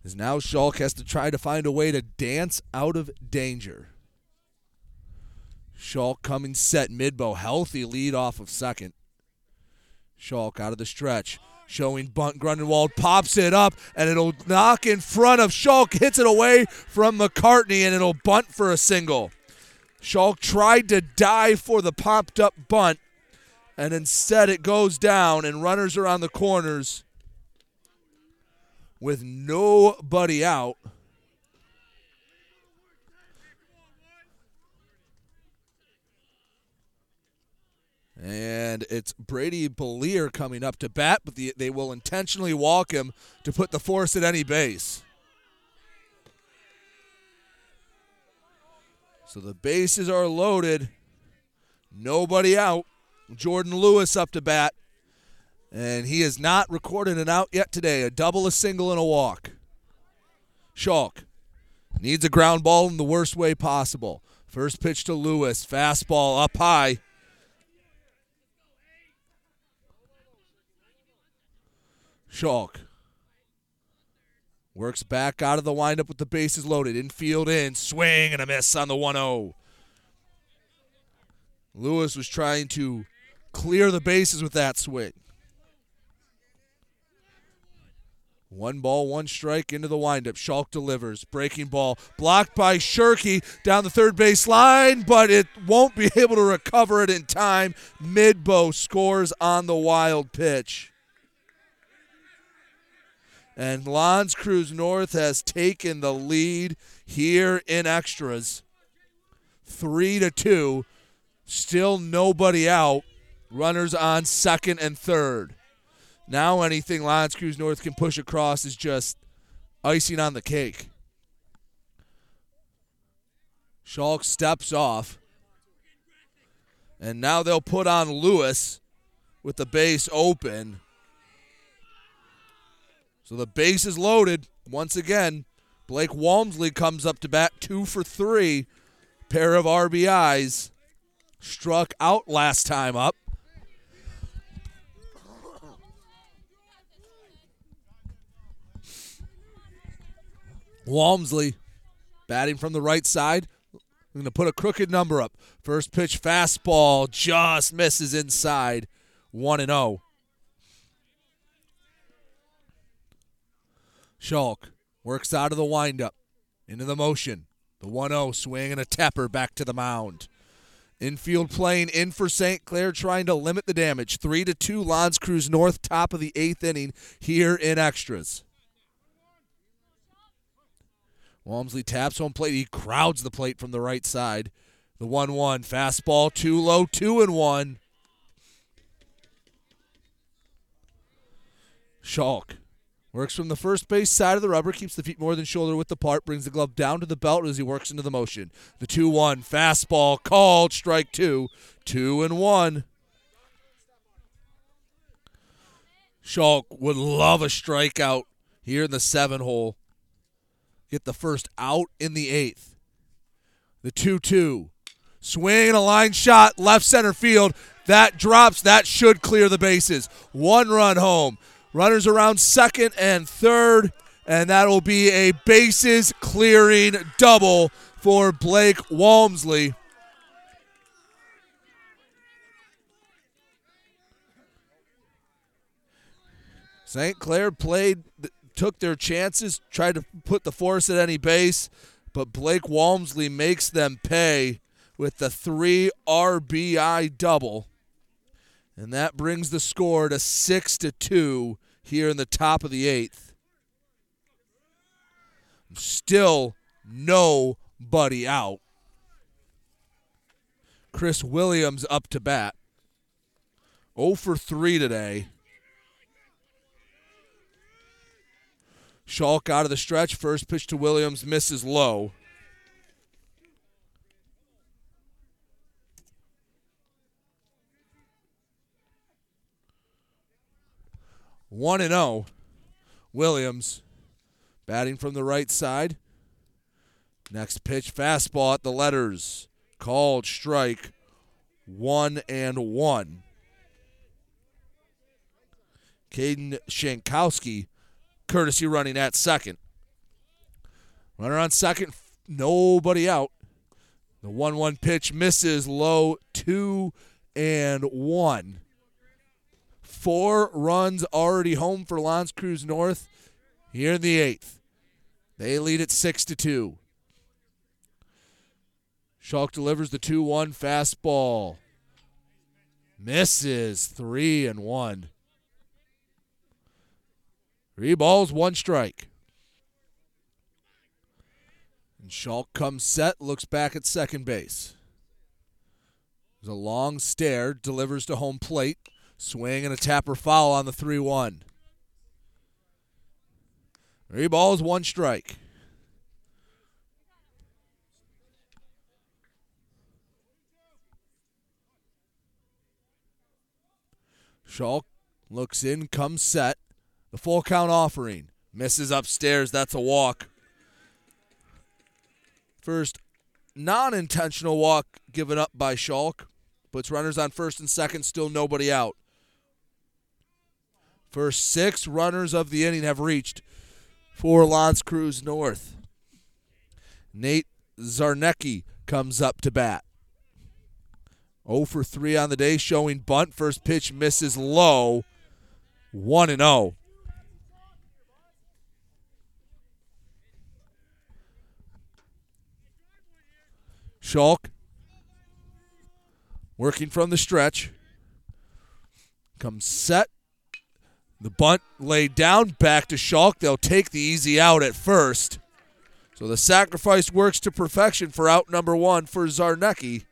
As now Schalk has to try to find a way to dance out of danger. Schalk coming set. Midbow healthy lead off of second. Schalk out of the stretch. Showing bunt. Grunenwald pops it up and it'll knock in front of Schalk. Hits it away from McCartney and it'll bunt for a single. Schalk tried to dive for the popped up bunt and instead it goes down and runners are on the corners with nobody out. And it's Brady Belier coming up to bat, but the, they will intentionally walk him to put the force at any base. So the bases are loaded. Nobody out. Jordan Lewis up to bat. And he has not recorded an out yet today. A double, a single, and a walk. Schalk Needs a ground ball in the worst way possible. First pitch to Lewis. Fastball up high. Schalk works back out of the windup with the bases loaded. Infield in. Swing and a miss on the 1 0. Lewis was trying to clear the bases with that swing. One ball, one strike into the windup. Schalk delivers. Breaking ball blocked by Shirky down the third base line, but it won't be able to recover it in time. Midbow scores on the wild pitch. And L'Anse Creuse North has taken the lead here in extras. Three to two. Still nobody out. Runners on second and third. Now anything L'Anse Creuse North can push across is just icing on the cake. Schalk steps off. And now they'll put on Lewis with the base open. So the base is loaded. Once again, Blake Walmsley comes up to bat two for three. Pair of RBIs. Struck out last time up. Walmsley batting from the right side. I'm going to put a crooked number up. First pitch fastball just misses inside. 1 and 0. Schalk works out of the windup into the motion. The 1 0 swing and a tapper back to the mound. Infield playing in for St. Clair, trying to limit the damage. 3 to 2, L'Anse Creuse North, top of the eighth inning here in extras. Walmsley taps home plate. He crowds the plate from the right side. The 1 1 fastball, too low, 2 and 1. Schalk works from the first base side of the rubber, keeps the feet more than shoulder width apart, brings the glove down to the belt as he works into the motion. The 2 1 fastball called, strike two, 2 and 1. Schalk would love a strikeout here in the seven hole get the first out in the eighth. The 2 2. Swing a line shot, left center field. That drops. That should clear the bases. One run home. Runners around second and third, and that'll be a bases clearing double for Blake Walmsley. St. Clair played took their chances, tried to put the force at any base, but Blake Walmsley makes them pay with the three RBI double. And that brings the score to six to two here in the top of the eighth. Still nobody out. Chris Williams up to bat. 0 for 3 today. Schalk out of the stretch. First pitch to Williams misses low. One and zero. Oh. Williams batting from the right side. Next pitch, fastball at the letters. Called strike. One and one. Caden Shankowski courtesy running at second. Runner on second, nobody out. The 1 1 pitch misses low, 2 and 1. Four runs already home for L'Anse Creuse North here in the eighth. They lead at 6 to 2. Schalk delivers the 2 1 fastball. Misses 3 and 1. Three balls, one strike. And Schalk comes set, looks back at second base. There's a long stare, delivers to home plate. Swing and a tapper foul on the 3 1. Three balls, one strike. Schalk looks in, comes set. The full count offering. Misses upstairs. That's a walk. First non intentional walk given up by Schalk. Puts runners on first and second, still nobody out. First six runners of the inning have reached for L'Anse Creuse North. Nate Zarnecki comes up to bat. 0 for 3 on the day, showing bunt. First pitch misses low. 1 and 0. Schalk working from the stretch. Comes set. The bunt laid down back to Schalk. They'll take the easy out at first. So the sacrifice works to perfection for out number one for Zarnecki.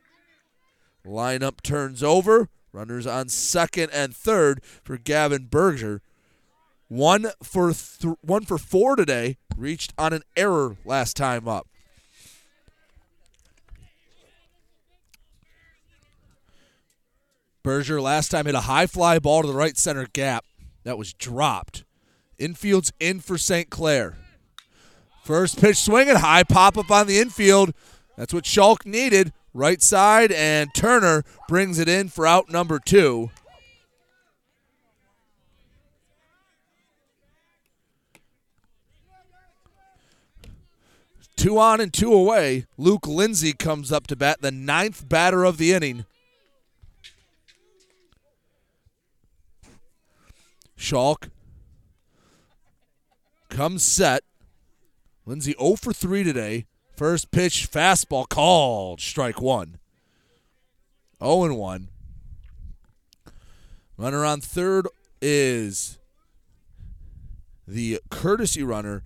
Lineup turns over. Runners on second and third for Gavin Berger. One for th- one for four today. Reached on an error last time up. Berger last time hit a high fly ball to the right center gap. That was dropped. Infield's in for St. Clair. First pitch swinging, high pop up on the infield. That's what Schalk needed. Right side, and Turner brings it in for out number two. Two on and two away. Luke Lindsay comes up to bat, the ninth batter of the inning. Schalk comes set. Lindsay 0 for 3 today. First pitch fastball called strike one. 0 and 1. Runner on third is the courtesy runner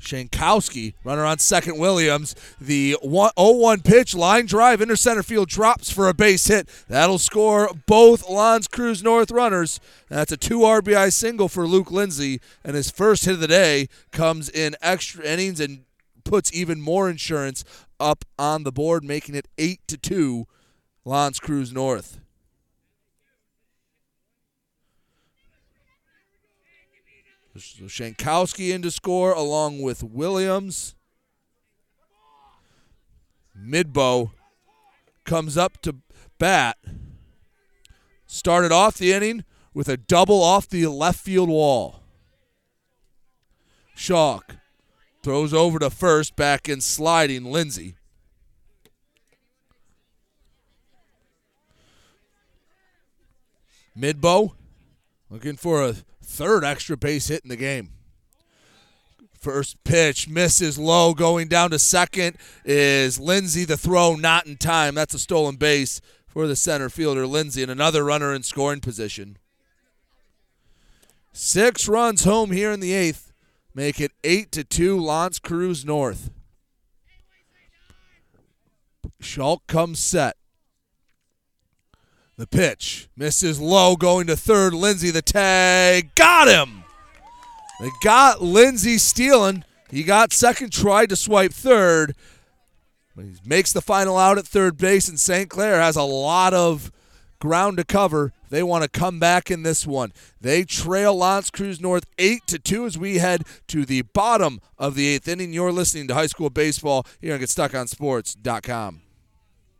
Shankowski, runner on second, Williams. The 0 1 pitch, line drive, inner center field drops for a base hit. That'll score both L'Anse Creuse North runners. That's a two RBI single for Luke Lindsay, and his first hit of the day comes in extra innings and puts even more insurance up on the board, making it 8 to 2 L'Anse Creuse North. So Shankowski in to score along with Williams. Midbow comes up to bat. Started off the inning with a double off the left field wall. Schalk throws over to first, back in sliding Lindsay. Midbow looking for a third extra base hit in the game. First pitch misses low. Going down to second is Lindsay. The throw not in time. That's a stolen base for the center fielder, Lindsay, and another runner in scoring position. Six runs home here in the eighth. Make it eight to two. L'Anse Creuse North. Schalk comes set. The pitch misses low, going to third. Lindsay, the tag, got him. They got Lindsay stealing. He got second, tried to swipe third. But he makes the final out at third base, and St. Clair has a lot of ground to cover. They want to come back in this one. They trail L'Anse Creuse North 8 to 2 as we head to the bottom of the eighth inning. You're listening to High School Baseball here on GetStuckOnSports.com.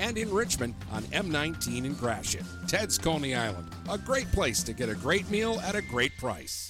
and in Richmond on M19 in Gratiot. Ted's Coney Island, a great place to get a great meal at a great price.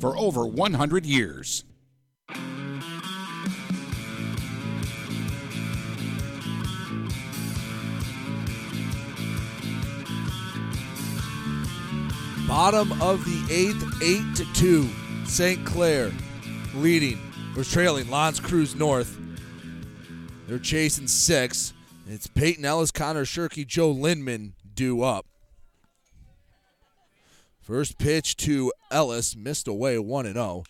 for over 100 years. Bottom of the eighth, eight to two. St. Clair leading or trailing L'Anse Creuse North. They're chasing six. It's Peyton Ellis, Connor Shirky, Joe Lindman due up. First pitch to Ellis, missed away 1 0.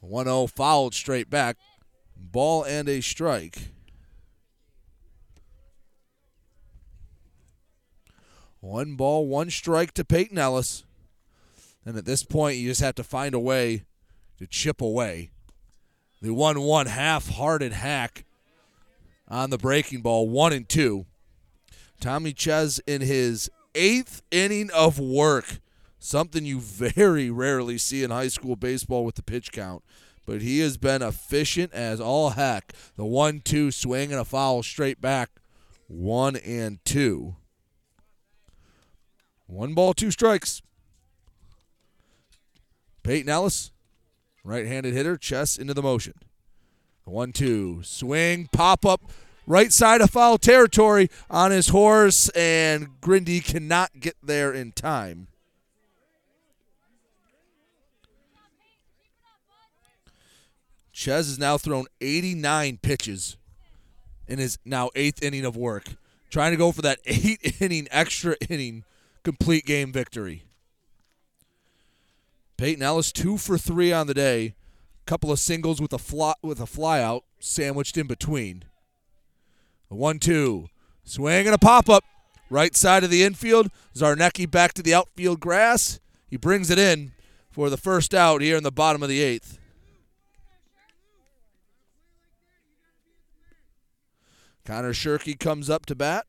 1 0 fouled straight back. Ball and a strike. One ball, one strike to Peyton Ellis. And at this point, you just have to find a way to chip away. The 1 1 half hearted hack on the breaking ball, 1 and 2. Tommy Ches in his eighth inning of work. Something you very rarely see in high school baseball with the pitch count. But he has been efficient as all heck. The 1 2 swing and a foul straight back. 1 and 2. One ball, two strikes. Peyton Ellis, right handed hitter, Ches into the motion. One, two, swing, pop up, right side of foul territory on his horse, and Grindy cannot get there in time. Ches has now thrown 89 pitches in his now eighth inning of work, trying to go for that eight inning extra inning complete game victory. Peyton Ellis two for three on the day, couple of singles with a fly with a flyout sandwiched in between. A one-two, swing and a pop-up, right side of the infield. Zarnecki back to the outfield grass. He brings it in for the first out here in the bottom of the eighth. Connor Shirky comes up to bat.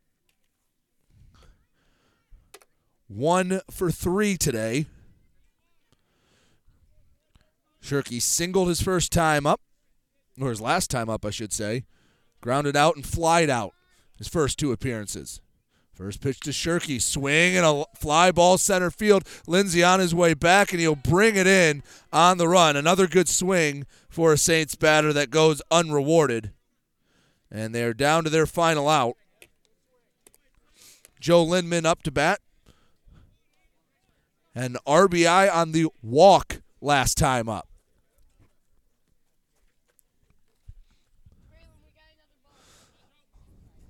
One for three today. Shirky singled his first time up, or his last time up, I should say. Grounded out and flied out his first two appearances. First pitch to Shirky, swing and a fly ball center field. Lindsay on his way back, and he'll bring it in on the run. Another good swing for a Saints batter that goes unrewarded. And they're down to their final out. Joe Lindman up to bat. An RBI on the walk last time up.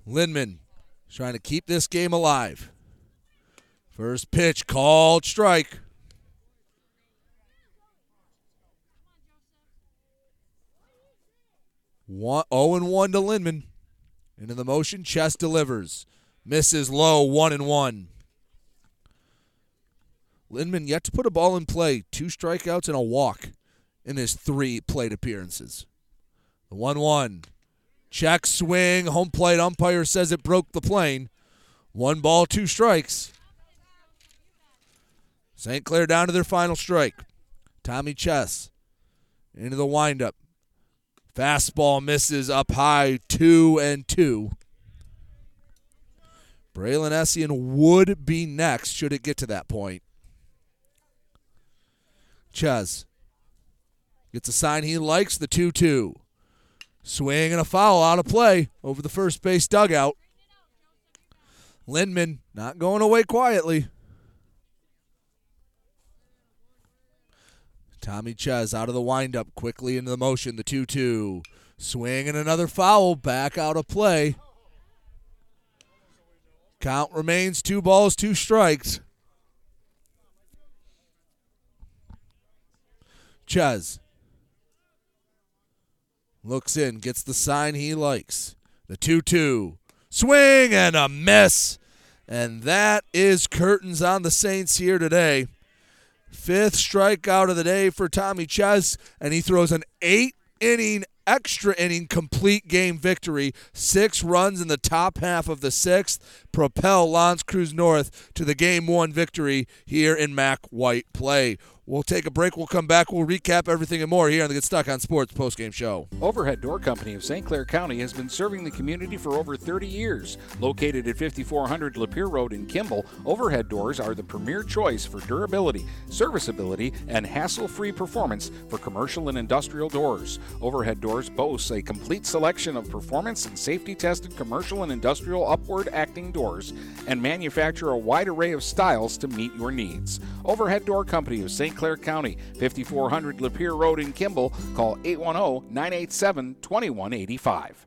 Lindman trying to keep this game alive. First pitch called strike. One, 0 and 1 to Lindman. Into the motion, Ches delivers. Misses low, 1 and 1. Lindman yet to put a ball in play. Two strikeouts and a walk in his three plate appearances. The 1 1. Check swing. Home plate umpire says it broke the plane. One ball, two strikes. St. Clair down to their final strike. Tommy Ches into the windup. Fastball misses up high, two and two. Braylon Essien would be next should it get to that point. Ches gets a sign he likes, the 2 2. Swing and a foul out of play over the first base dugout. Lindman not going away quietly. Tommy Ches out of the windup, quickly into the motion, the 2 2. Swing and another foul, back out of play. Count remains two balls, two strikes. Ches looks in, gets the sign he likes. The 2 2. Swing and a miss. And that is curtains on the Saints here today. Fifth strikeout of the day for Tommy Ches, and he throws an eight inning, extra inning, complete game victory. Six runs in the top half of the sixth propel L'Anse Creuse North to the game one victory here in MAC White play. We'll take a break. We'll come back. We'll recap everything and more here on the Get Stuck on Sports postgame show. Overhead Door Company of St. Clair County has been serving the community for over 30 years. Located at 5400 Lapeer Road in Kimball, Overhead Doors are the premier choice for durability, serviceability, and hassle free performance for commercial and industrial doors. Overhead Doors boasts a complete selection of performance and safety tested commercial and industrial upward acting doors and manufacture a wide array of styles to meet your needs. Overhead Door Company of St. Clair County, 5400 Lapeer Road in Kimball. Call 810 987 2185.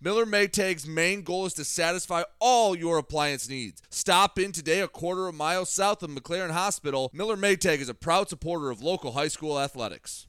Miller Maytag's main goal is to satisfy all your appliance needs. Stop in today a quarter of a mile south of McLaren Hospital. Miller Maytag is a proud supporter of local high school athletics.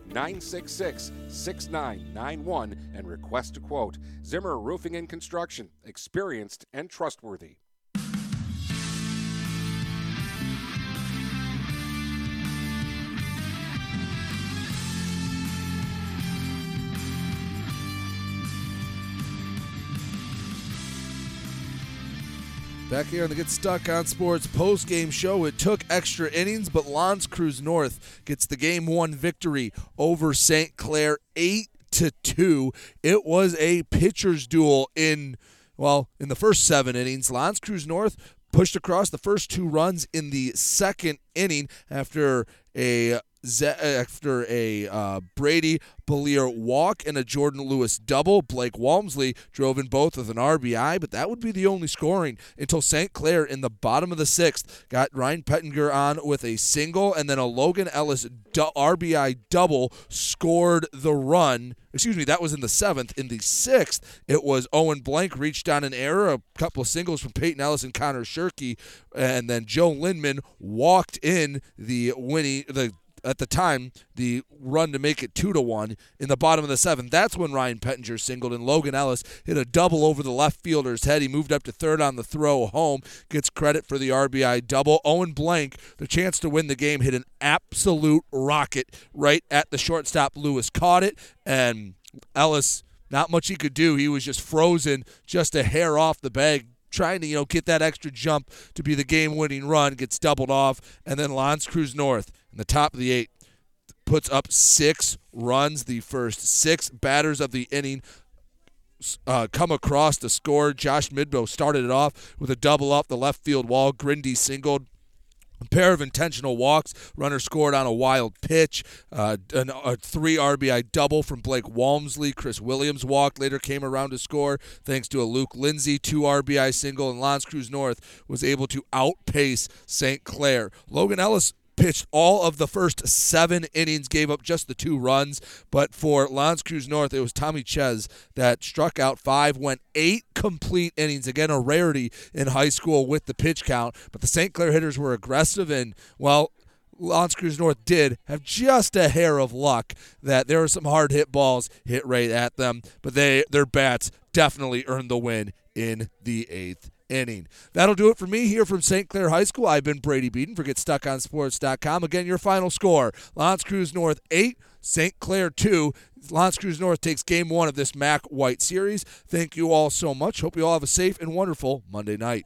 966 6991 and request a quote. Zimmer Roofing and Construction, experienced and trustworthy. Back here on the Get Stuck on Sports post game show, it took extra innings, but L'Anse Creuse North gets the game one victory over St. Clair, eight to two. It was a pitcher's duel in well in the first seven innings. L'Anse Creuse North pushed across the first two runs in the second inning after a after a uh, Brady Belier walk and a Jordan Lewis double. Blake Walmsley drove in both with an RBI, but that would be the only scoring until St. Clair in the bottom of the sixth got Ryan Pettinger on with a single, and then a Logan Ellis RBI double scored the run. Excuse me, that was in the seventh. In the sixth, it was Owen Blank reached on an error, a couple of singles from Peyton Ellis and Connor Shirky, and then Joe Lindman walked in the winning the at the time the run to make it two to one in the bottom of the seventh. That's when Ryan Pettinger singled and Logan Ellis hit a double over the left fielder's head. He moved up to third on the throw home. Gets credit for the RBI double. Owen Blank, the chance to win the game, hit an absolute rocket right at the shortstop. Lewis caught it and Ellis. Not much he could do. He was just frozen, just a hair off the bag, trying to you know get that extra jump to be the game-winning run. Gets doubled off, and then L'Anse Creuse North in the top of the eight puts up six runs. The first six batters of the inning uh, come across to score. Josh Midbow started it off with a double off the left field wall. Grindy singled. A pair of intentional walks. Runner scored on a wild pitch. Uh, an, a three RBI double from Blake Walmsley. Chris Williams walked. Later came around to score thanks to a Luke Lindsay two RBI single. And L'Anse Creuse North was able to outpace St. Clair. Logan Ellis pitched all of the first seven innings, gave up just the two runs. But for L'Anse Creuse North, it was Tommy Ches that struck out five, went eight complete innings. Again, a rarity in high school with the pitch count. But the St. Clair hitters were aggressive and, well, L'Anse Creuse North did have just a hair of luck that there were some hard hit balls hit right at them, but they their bats definitely earned the win in the eighth inning. That'll do it for me here from St. Clair High School. I've been Brady Beaton for GetStuckOnSports.com. Again, your final score: L'Anse Creuse North eight, St. Clair two. L'Anse Creuse North takes game one of this MAC White Series. Thank you all so much. Hope you all have a safe and wonderful Monday night.